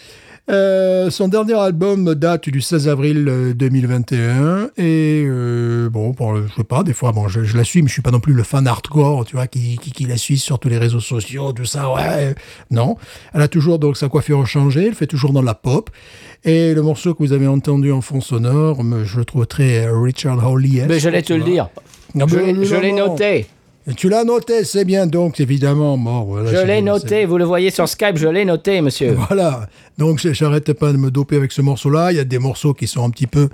Euh, son dernier album date du 16 avril euh, 2021 et euh, bon, bon, je sais pas, des fois, bon, je, je la suis, mais je suis pas non plus le fan hardcore, tu vois, qui, qui, qui la suit sur tous les réseaux sociaux, tout ça, ouais, non. Elle a toujours donc sa coiffure changée, elle fait toujours dans la pop. Et le morceau que vous avez entendu en fond sonore, je le trouve très euh, Richard Hawley. Mais j'allais te le dire. Ah, Je l'ai- je l'ai noté. Et tu l'as noté, c'est bien, donc évidemment, bon, voilà. Je l'ai noté. Vous le voyez sur Skype, je l'ai noté, monsieur. Voilà. Donc, je- j'arrête pas de me doper avec ce morceau-là. Il y a des morceaux qui sont un petit peu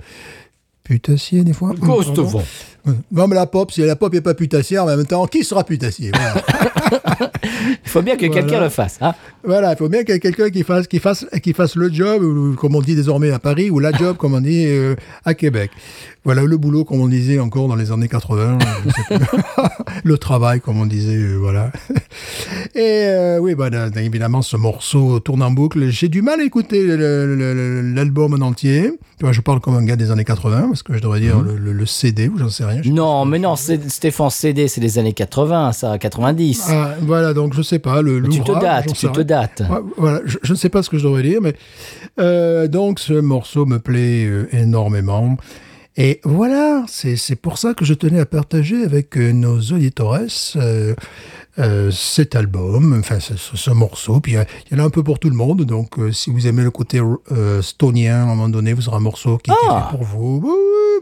putassiers, des fois. Vent. Non, mais la pop, si la pop n'est pas putassière, mais en même temps, qui sera putassier? Voilà. <laughs> Il faut bien que Voilà. quelqu'un le fasse. Hein Voilà, il faut bien qu'il y ait quelqu'un qui fasse, qui, fasse, qui fasse le job, ou, comme on dit désormais à Paris, ou la job, comme on dit euh, à Québec. Voilà, le boulot, comme on disait encore dans les années 80. je sais plus. <laughs> le travail, comme on disait, euh, voilà. <laughs> Et euh, oui, bah, évidemment, ce morceau tourne en boucle. J'ai du mal à écouter l'album en entier. Je parle comme un gars des années 80, parce que je devrais dire le, le- le CD, ou j'en sais rien. Je non, mais non, Stéphane CD, c'est des années 80, ça, 90. Ah, voilà, donc je sais pas. Le, tu te dates, tu te dates. Voilà, je, je ne sais pas ce que je devrais dire, mais euh, donc ce morceau me plaît euh, énormément. Et voilà, c'est pour ça que je tenais à partager avec euh, nos auditeurs euh, euh, cet album, enfin ce, ce- ce morceau. Puis il y en a un peu pour tout le monde, donc euh, si vous aimez le côté stonien, à un moment donné, vous aurez un morceau qui, qui est Ah. fait pour vous.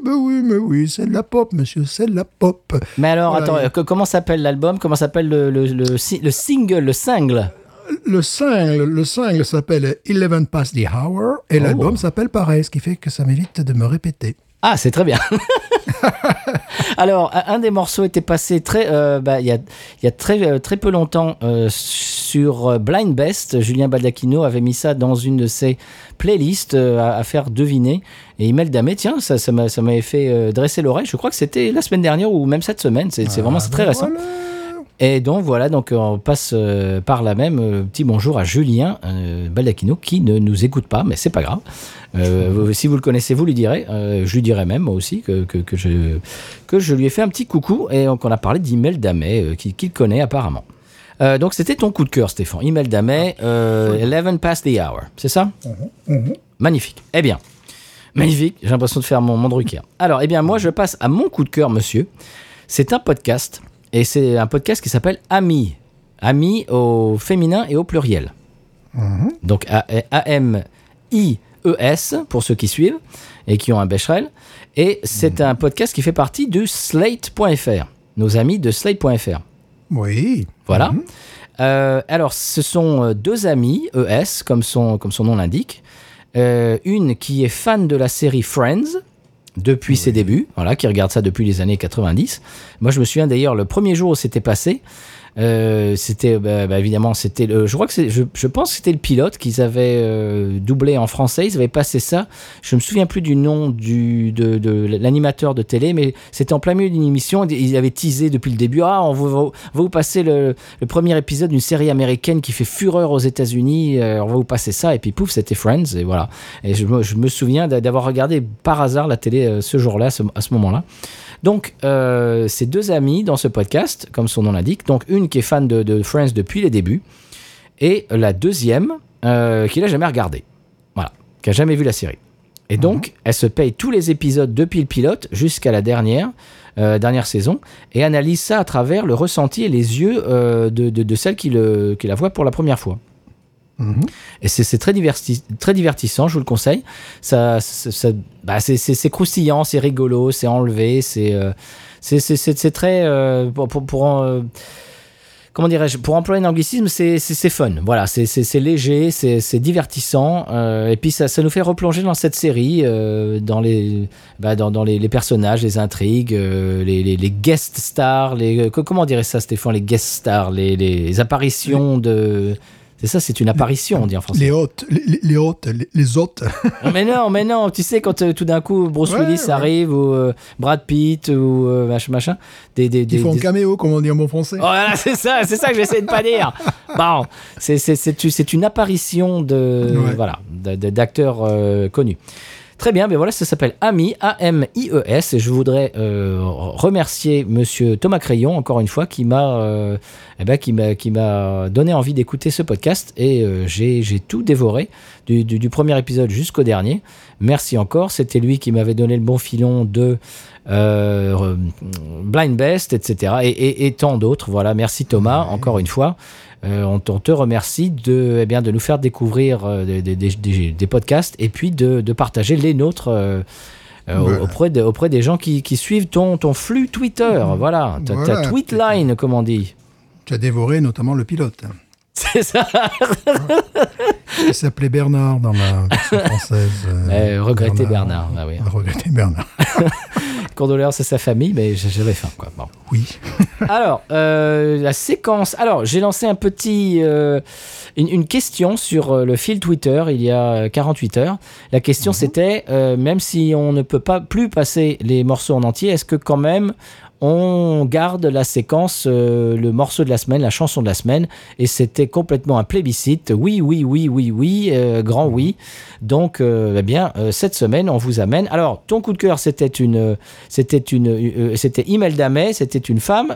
Bah oui, bah oui, mais oui, c'est de la pop, monsieur, c'est de la pop. Mais alors, Voilà, attends, que- comment s'appelle l'album? Comment s'appelle le, le, le single, le single? Le single, le single s'appelle Eleven Past the Hour et Oh. l'album s'appelle pareil, ce qui fait que ça m'évite de me répéter. Ah, c'est très bien. <laughs> Alors, un des morceaux était passé très, euh, bah, il y a, il y a très, euh, très peu longtemps euh, sur Blind Best. Julien Baldacchino avait mis ça dans une de ses playlists euh, à, à faire deviner. Et Imel Damé, tiens, ça, ça m'a- ça m'avait fait dresser l'oreille. Je crois que c'était la semaine dernière ou même cette semaine. C'est vraiment c'est très récent. Voilà. Et donc voilà, donc on passe euh, par là même euh, petit bonjour à Julien euh, Baldacchino qui ne nous écoute pas, mais c'est pas grave. Euh, vous- si vous le connaissez, vous lui direz. Euh, je lui dirai même moi aussi que, que, que je, que je lui ai fait un petit coucou et donc on a parlé d'Imel Damet euh, qui- qu'il connaît apparemment. Euh, donc c'était ton coup de cœur, Stéphane. Imel Damet, euh, 11 past the hour, c'est ça? Magnifique. Eh bien, magnifique. J'ai l'impression de faire mon, mon Drucker. Alors, eh bien, moi, je passe à mon coup de cœur, monsieur. C'est un podcast. Et c'est un podcast qui s'appelle Ami. Ami au féminin et au pluriel. Donc A- A-M-I-E-S, pour ceux qui suivent et qui ont un Becherel. Et c'est un podcast qui fait partie du Slate.fr. Nos amis de Slate.fr. Oui. Voilà. Euh, alors, ce sont euh, deux amis, ES, comme son, comme son nom l'indique. Euh, une qui est fan de la série Friends depuis ses débuts, voilà, qui regarde ça depuis les années 90. Moi, je me souviens d'ailleurs, le premier jour où c'était passé, euh, c'était bah, bah, évidemment, c'était le, je crois que je, je pense c'était le pilote qu'ils avaient euh, doublé en français. Ils avaient passé ça. Je me souviens plus du nom du, de, de l'animateur de télé, mais c'était en plein milieu d'une émission. Ils avaient teasé depuis le début. Ah, on va, vous passer le, le premier épisode d'une série américaine qui fait fureur aux États-Unis. Euh, on va vous passer ça. Et puis pouf, c'était Friends. Et voilà. Et je, me- je me souviens d'a- d'avoir regardé par hasard la télé ce jour-là, à ce moment-là. Donc, ces deux amis dans ce podcast, comme son nom l'indique. Donc, une qui est fan de, de Friends depuis les débuts, et la deuxième euh, qui l'a jamais regardé. Voilà, qui a jamais vu la série. Et donc, elle se paye tous les épisodes depuis le pilote jusqu'à la dernière, euh, dernière saison, et analyse ça à travers le ressenti et les yeux euh, de, de, de celle qui, le, qui la voit pour la première fois. Et c'est très, diverti- très divertissant, je vous le conseille. Ça, ça- ça- bah, c'est- croustillant, c'est rigolo, c'est enlevé, c'est euh, c'est- très. pour, pour, comment dirais-je Pour employer un anglicisme, c'est fun. Voilà, c'est- léger, c'est divertissant. euh, et puis ça, ça nous fait replonger dans cette série, euh, dans, les, bah, dans, dans les, les personnages, les intrigues, euh, les, les, les guest stars, les, co- comment on dirait ça, Stéphane Les guest stars, les, les apparitions de. C'est ça, c'est une apparition, on dit en français. Les hôtes, les, hôtes, les, les hôtes. <laughs> Mais non, mais non, tu sais, quand euh, tout d'un coup Bruce Ouais, Willis ouais. arrive, ou euh, Brad Pitt, ou euh, machin, machin, des. des, des- font un des- caméo, comme on dit en bon français. Oh, voilà, c'est ça, c'est ça que j'essaie de pas dire. <laughs> Bon, c'est une apparition de Ouais. voilà d'acteurs connus. Très bien, ben voilà, ça s'appelle Ami, A-M-I-E-S, et je voudrais euh, remercier Monsieur Thomas Crayon, encore une fois, qui m'a euh, eh ben, qui m'a donné envie d'écouter ce podcast, et euh, j'ai tout dévoré, du, du- du premier épisode jusqu'au dernier. Merci encore, c'était lui qui m'avait donné le bon filon de Blind Best, etc., et, et- et tant d'autres. Voilà, merci Thomas, encore une fois. Euh, on, te remercie de, eh bien, de nous faire découvrir euh, des, des- des- des- des podcasts et puis de, de partager les nôtres euh, Voilà. auprès, de- auprès des gens qui, qui suivent ton, ton flux Twitter. Voilà, ta, ta Voilà. tweet line, comme on dit. Tu as dévoré notamment le pilote. C'est ça. Il s'appelait Bernard dans la version française. euh, regretter Bernard, ah oui. Regretter Bernard. <laughs> Condoléances à sa famille, mais j'avais faim. Quoi. Bon. Oui. <laughs> Alors, euh, la séquence. Alors, j'ai lancé un petit, euh, une, une question sur euh, le fil Twitter il y a euh, 48 heures. La question c'était, euh, même si on ne peut pas plus passer les morceaux en entier, est-ce que quand même on garde la séquence, euh, le morceau de la semaine, la chanson de la semaine, et c'était complètement un plébiscite. Oui, oui, oui, oui, oui, euh, grand oui. Donc, euh, eh bien, cette semaine, on vous amène. Alors, ton coup de cœur, c'était une, c'était une, c'était Imelda May, c'était une femme.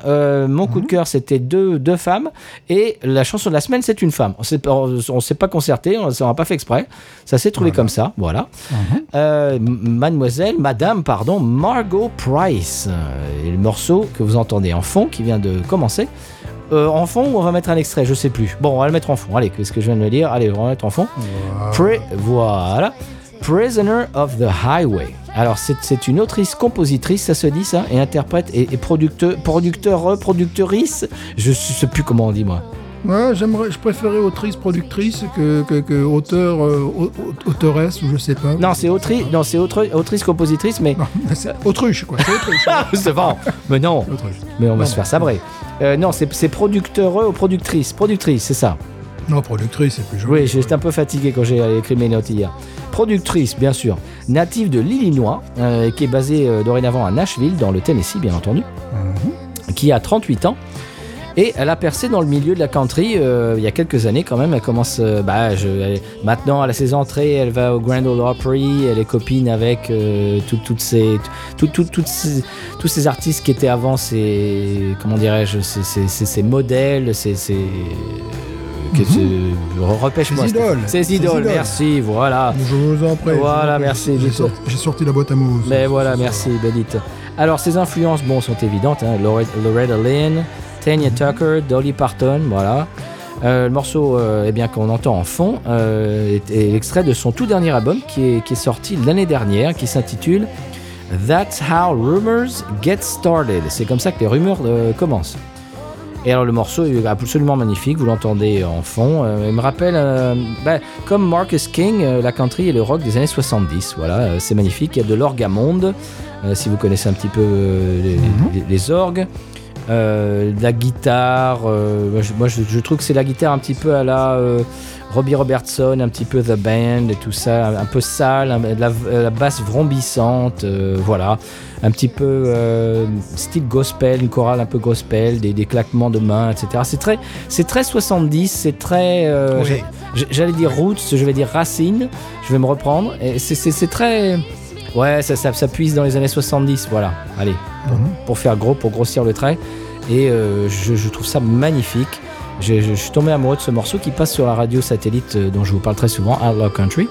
Mon coup de cœur, c'était deux, deux femmes, et la chanson de la semaine, c'est une femme. On s'est pas- on s'est pas concerté, on n'a pas fait exprès. Ça s'est trouvé comme ça, voilà. Euh, m- mademoiselle, madame, pardon, Margot Price. Et le morceau que vous entendez en fond, qui vient de commencer. Euh, en fond ou on va mettre un extrait, je sais plus. Bon, on va le mettre en fond. Allez, qu'est-ce que je viens de me dire Allez, on va le mettre en fond. Pri- voilà. Prisoner of the Highway. Alors, c'est- une autrice-compositrice, ça se dit ça, et interprète et, et producteur, producteur, producteurice. Je sais plus comment on dit, moi. Ouais, j'aimerais, je préférais autrice, productrice que, que, que auteur, euh, au- au- auteuresse ou je sais pas. Non, c'est autrice, non, c'est autre- autrice-compositrice, mais. Non, c'est autruche, quoi. C'est autruche. <laughs> C'est bon. Mais non, Autruche. mais on va Non, se faire sabrer. Euh, non, c'est c'est producteur ou productrice? Productrice, c'est ça. Non, productrice, c'est plus joli. Oui, j'étais un peu fatigué quand j'ai écrit mes notes hier. Productrice, bien sûr. Native de l'Illinois, euh, qui est basée euh, dorénavant à Nashville, dans le Tennessee, bien entendu. Qui a 38 ans. Et elle a percé dans le milieu de la country euh, il y a quelques années quand même. Elle commence, euh, bah, je, elle- maintenant à ses entrées, elle va au Grand Ole Opry, elle est copine avec euh, tout- toutes ces, tout- tout- toutes ces- tous ces artistes qui étaient avant ces, comment dirais-je, ces, ces- ces- modèles, ces, ces- que- ce- repêche-moi. Ces idoles. Ces idoles, idoles. merci, voilà. Je vous en prie. Voilà, merci, J'ai sorti, la boîte à mousse. Mais voilà, Ce soir. merci, Bédite. Alors, ses influences, bon, sont évidentes. Hein. Lore- Loretta Lynn, Tanya Tucker, Dolly Parton, voilà. Euh, le morceau euh, eh bien, qu'on entend en fond euh, est, est l'extrait de son tout dernier album qui est, qui est sorti l'année dernière, qui s'intitule That's How Rumors Get Started. C'est comme ça que les rumeurs commencent. Et alors le morceau est absolument magnifique, vous l'entendez en fond. Il me rappelle, bah, comme Marcus King, la country et le rock des années 70. Voilà, c'est magnifique. Il y a de l'orgue à monde, si vous connaissez un petit peu les, les- les orgues. Euh, la guitare, euh, moi, je, trouve que c'est la guitare un petit peu à la euh, Robbie Robertson, un petit peu The Band et tout ça, un, un peu sale, un- la, la basse vrombissante, voilà, un petit peu style gospel, une chorale un peu gospel, des, des claquements de mains, etc. C'est très, c'est très 70, c'est très, Oui. j'allais dire roots, je vais dire racine, je vais me reprendre, et c'est très, ouais, ça, ça, ça puise dans les années 70, voilà, allez, pour, pour faire gros, pour grossir le trait, et euh, je, je trouve ça magnifique. Je, je- je suis tombé amoureux de ce morceau qui passe sur la radio satellite euh, dont je vous parle très souvent, Outlaw Country.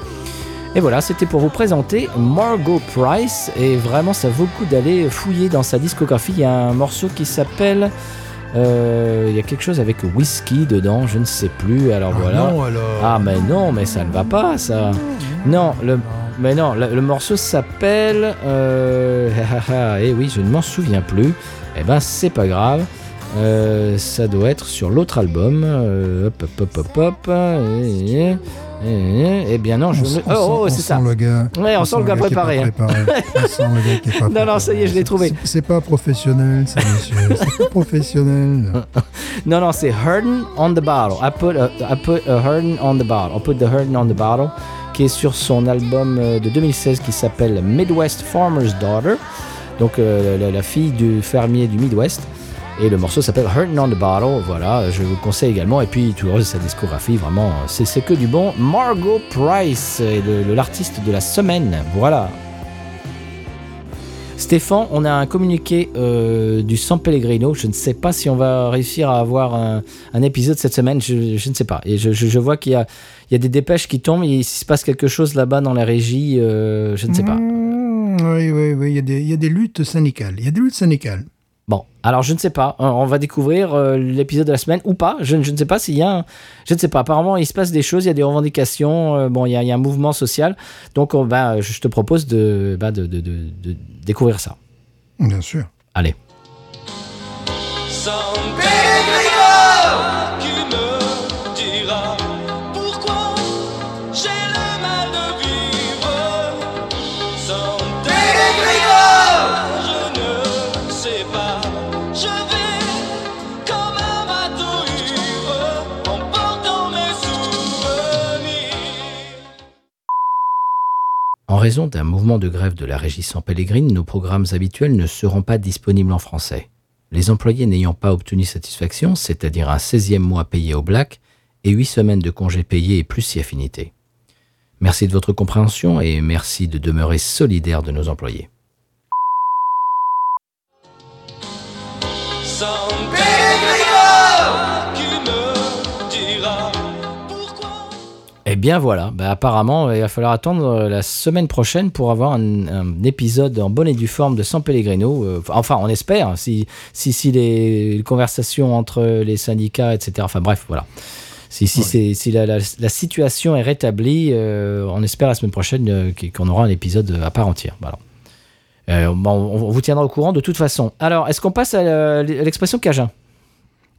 Et voilà, c'était pour vous présenter Margot Price. Et vraiment, ça vaut le coup d'aller fouiller dans sa discographie. Il y a un morceau qui s'appelle. euh, il y a quelque chose avec whisky dedans, je ne sais plus. Alors Ah voilà. non, alors. Ah, mais non, mais ça ne va pas, ça. Non, le, mais non, le, le morceau s'appelle. Euh, <laughs> et oui, je ne m'en souviens plus. Eh ben, c'est pas grave. Euh, ça doit être sur l'autre album. Euh, hop, hop, hop, hop, hop. Eh, eh, eh, eh bien non, je On Oh, oh, c'est ça. le gars. Ouais, on sent le gars préparé, hein. préparé. <laughs> On sent le gars qui est pas Non, non, ça y est, je l'ai trouvé. C'est- pas professionnel, ça, monsieur. C'est pas professionnel. <laughs> Non, non, c'est Hurtin on the Bottle. I put, a, I put a Hurtin on the Bottle. I put the Hurtin on the Bottle, sur son album euh, de 2016 qui s'appelle Midwest Farmer's Daughter. Donc, euh, la, fille du fermier du Midwest. Et le morceau s'appelle Hurting on the Bottle. Voilà, je vous le conseille également. Et puis tout le reste sa discographie, vraiment, c'est c'est que du bon. Margot Price est l'artiste de la semaine. Voilà. Stéphane, on a un communiqué euh, du San Pellegrino. Je ne sais pas si on va réussir à avoir un, épisode cette semaine. Je, ne sais pas. Et je, vois qu'il y a, des dépêches qui tombent. Il se passe quelque chose là-bas dans la régie. euh, je ne sais pas. Mmh, oui, oui, oui. Il y a des luttes syndicales. Il y a des luttes syndicales. Bon, alors je ne sais pas. On- On va découvrir euh, l'épisode de la semaine ou pas. Je, ne- je ne sais pas s'il y a un... Je ne sais pas. Apparemment, il se passe des choses, il y a des revendications. euh, bon, il y, a, il y a un mouvement social. Donc, on va, je te propose de, bah, de, de- de- de découvrir ça. Bien sûr. Allez. Raison d'un mouvement de grève de la régie San Pellegrine, nos programmes habituels ne seront pas disponibles en français. Les employés n'ayant pas obtenu satisfaction, c'est-à-dire un 16e mois payé au black et 8 semaines de congés payés et plus si affinité. Merci de votre compréhension et merci de demeurer solidaire de nos employés. Bien voilà, Bah, apparemment il va falloir attendre euh, la semaine prochaine pour avoir un, un épisode en bonne et due forme de San Pellegrino. Euh, enfin, on espère, si, si, si les, les conversations entre les syndicats, etc. Enfin bref, voilà. Si, si, Ouais. c'est- si la, la- la situation est rétablie, euh, on espère la semaine prochaine qu'on aura un épisode à part entière. Voilà. Euh, on, on vous tiendra au courant de toute façon. Alors, est-ce qu'on passe à l'expression Cajun?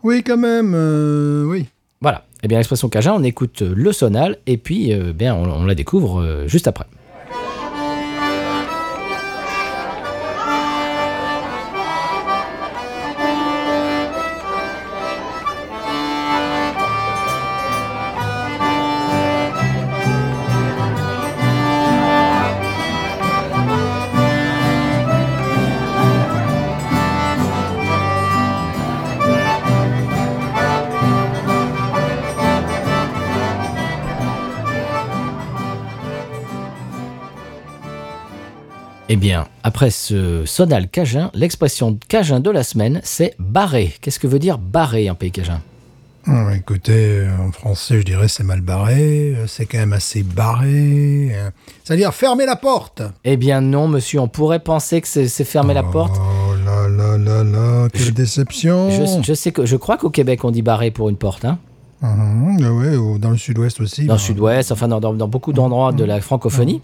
Oui, quand même. oui. Voilà. Eh bien, l'expression Cajun, on écoute euh, le sonal et puis euh, bien, on, on la découvre euh, juste après. Eh bien, après ce sonal cajun, l'expression cajun de la semaine, c'est barré. Qu'est-ce que veut dire barré en pays cajun? Hum, écoutez, en français, je dirais c'est mal barré. euh, C'est quand même assez barré. euh, C'est-à-dire fermer la porte. Eh bien non, monsieur, on pourrait penser que c'est fermer la porte. Oh là là là là, quelle Je- déception. Je, je sais que je crois qu'au Québec on dit barré pour une porte, hein. Ah ouais, ou dans le sud-ouest aussi. dans bah, le Sud-Ouest, enfin dans, dans- dans beaucoup d'endroits de la francophonie.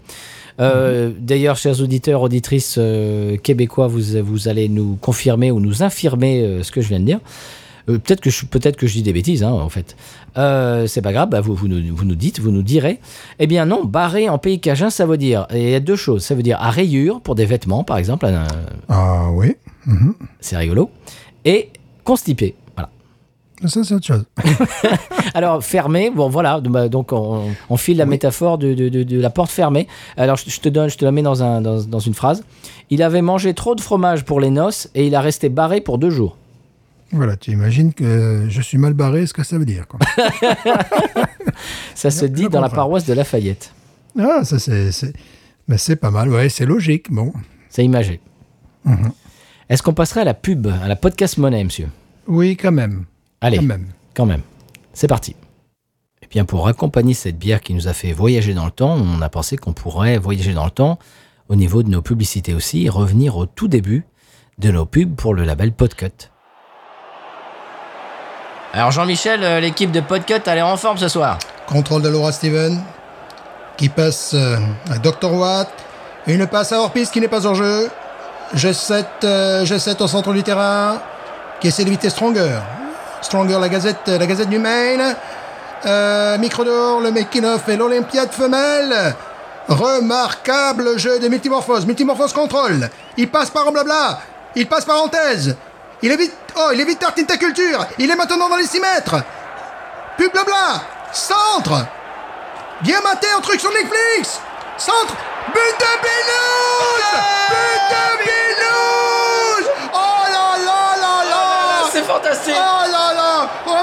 Euh, D'ailleurs, chers auditeurs, auditrices euh, québécois, vous, vous allez nous confirmer ou nous infirmer euh, ce que je viens de dire. Peut-être que je peut-être que je dis des bêtises, hein, en fait. C'est pas grave, bah, vous, vous, nous, vous nous dites, vous nous direz. Eh bien non, barré en pays cajun, ça veut dire, il y a deux choses. Ça veut dire à rayures pour des vêtements, par exemple, un- Ah oui. mhm. c'est rigolo, et constipé. Ça, c'est autre chose. <laughs> Alors fermé, bon voilà, donc on, on file la métaphore de, de- de- de la porte fermée. Alors je, je te donne, je te la mets dans, un, dans, dans une phrase. Il avait mangé trop de fromage pour les noces et il a resté barré pour deux jours. Voilà, tu imagines que je suis mal barré, ce que ça veut dire. Quoi. <laughs> Ça se dit dans la paroisse de Lafayette. ah, ça c'est... c'est- Mais c'est pas mal, ouais, c'est logique. Bon. C'est imagé. Mhm. Est-ce qu'on passerait à la pub, à la podcast monnaie, monsieur? Oui, quand même. Allez, Quand même. quand même. C'est parti. Eh bien, pour accompagner cette bière qui nous a fait voyager dans le temps, on a pensé qu'on pourrait voyager dans le temps au niveau de nos publicités aussi et revenir au tout début de nos pubs pour le label Podcut. Alors Jean-Michel, euh, l'équipe de Podcut, elle est en forme ce soir. Contrôle de Laura Steven, qui passe euh, à Dr. Watt. Une passe à hors-piste qui n'est pas hors jeu. G7, euh, G7 au centre du terrain, qui essaie d'éviter Stronger. Stronger, la gazette, la gazette du Maine. Euh, micro d'or, le Mekinoff et l'Olympiade femelle. Remarquable jeu de multimorphose. Multimorphose contrôle. Il passe par en blabla. Il passe parenthèse. Il évite. Oh, il évite Art Culture. Il est maintenant dans les 6 mètres. Pub blabla Centre Bien maté en truc sur Netflix Centre But de Belouze But de Oh là là là là fantastique Oh là là Oh,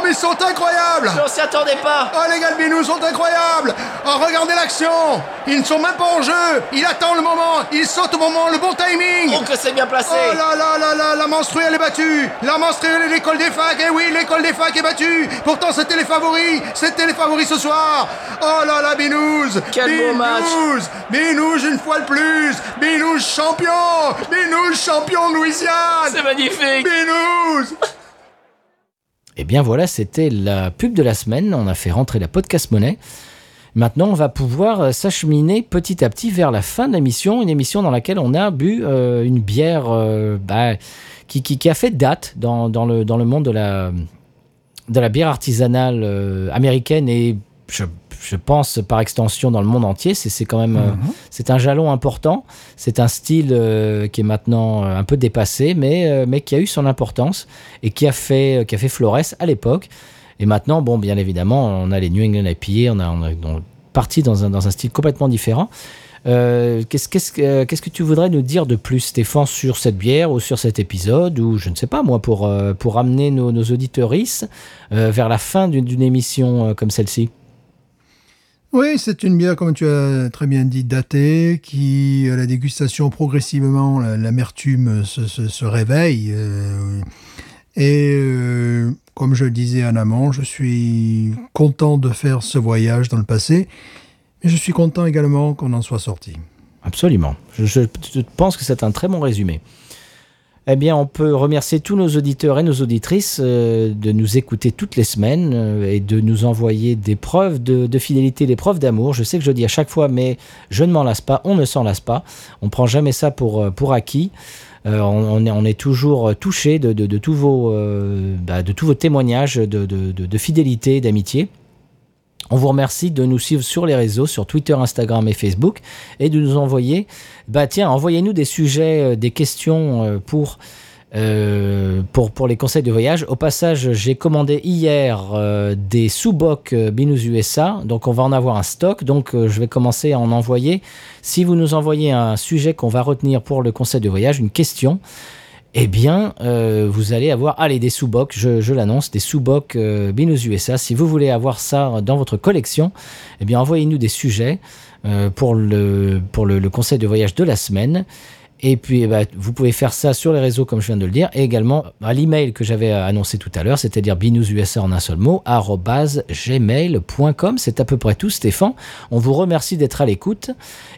mais ils sont incroyables. On s'y attendait pas. Oh, les Galbinous sont incroyables. Oh, regardez l'action. Ils ne sont même pas en jeu. Il attend le moment. Il saute au moment, le bon timing. Oh que c'est bien placé. Oh là là là là, la menstruelle est battue. La menstruelle est l'école des facs, et oui, l'école des facs est battue. Pourtant, c'était les favoris. C'était les favoris ce soir. Oh là là, Binous Quel beau match. Binous Binous, une fois de plus. Binous champion. Binous champion de Louisiane. C'est magnifique. Binous Eh bien voilà, c'était la pub de la semaine. On a fait rentrer la podcast monnaie. Maintenant, on va pouvoir euh, s'acheminer petit à petit vers la fin de l'émission, une émission dans laquelle on a bu euh, une bière euh, bah, qui, qui- qui a fait date dans, le, dans le monde de la, de la bière artisanale américaine et je, je pense par extension dans le monde entier. C'est quand même euh, c'est un jalon important. C'est un style euh, qui est maintenant euh, un peu dépassé, mais, mais qui a eu son importance et qui a fait, qui a fait florès à l'époque. Et maintenant, bon, bien évidemment, on a les New England IPA, on a, on a on est parti dans un, dans un style complètement différent. Euh, Qu'est-ce qu'est-ce que- euh, qu'est-ce que tu voudrais nous dire de plus, Stéphane, sur cette bière ou sur cet épisode, ou je ne sais pas, moi, pour, euh, pour amener nos, nos auditeuristes vers la fin d'une émission comme celle-ci? Oui, c'est une bière, comme tu as très bien dit, datée, qui, à la dégustation, progressivement, la- l'amertume se, se- réveille. euh, et euh, comme je le disais en amont, je suis content de faire ce voyage dans le passé, mais je suis content également qu'on en soit sorti. Absolument. Je pense que c'est un très bon résumé. Eh bien, on peut remercier tous nos auditeurs et nos auditrices euh, de nous écouter toutes les semaines euh, et de nous envoyer des preuves de, fidélité, des preuves d'amour. Je sais que je dis à chaque fois, mais je ne m'en lasse pas, on ne s'en lasse pas. On prend jamais ça pour, euh, acquis. On, est, toujours touché de, tous vos, bah, de tous vos témoignages de, fidélité d'amitié. On vous remercie de nous suivre sur les réseaux, sur Twitter, Instagram et Facebook, et de nous envoyer, bah tiens, envoyez-nous des sujets, euh, des questions euh, pour, euh, pour, les conseils de voyage. Au passage, j'ai commandé hier des sous-bocs Binous USA, donc on va en avoir un stock, donc je vais commencer à en envoyer. Si vous nous envoyez un sujet qu'on va retenir pour le conseil de voyage, une question, eh bien, euh, vous allez avoir, allez, des sous-bocs, je, je l'annonce, des sous-bocs euh, Binous USA. Si vous voulez avoir ça dans votre collection, eh bien, envoyez-nous des sujets euh, pour, le conseil de voyage de la semaine. Et puis, eh ben, vous pouvez faire ça sur les réseaux, comme je viens de le dire, et également à l'email que j'avais annoncé tout à l'heure, c'est-à-dire binoususa en un seul mot, gmail.com. C'est à peu près tout, Stéphane. On vous remercie d'être à l'écoute.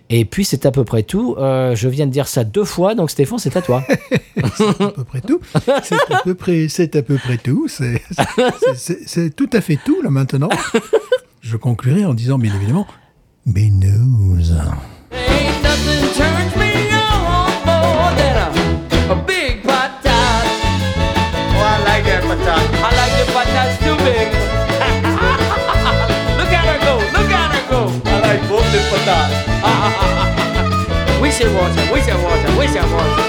Et puis, c'est à peu près tout. Euh, je viens de dire ça deux fois, donc Stéphane, c'est à toi. <laughs> C'est à peu près tout. C'est à peu près, c'est à peu près tout. C'est, c'est- c'est- c'est tout à fait tout, là, maintenant. Je conclurai en disant, bien évidemment, Binous. Big. <laughs> look at her go, look at her go. I like both the patats. <laughs> we should watch her, we should watch her, we should watch her.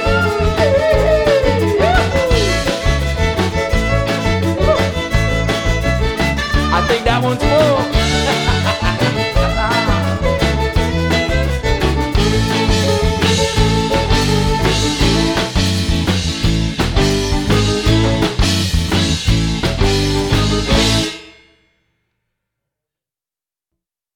<laughs> I think that one's full.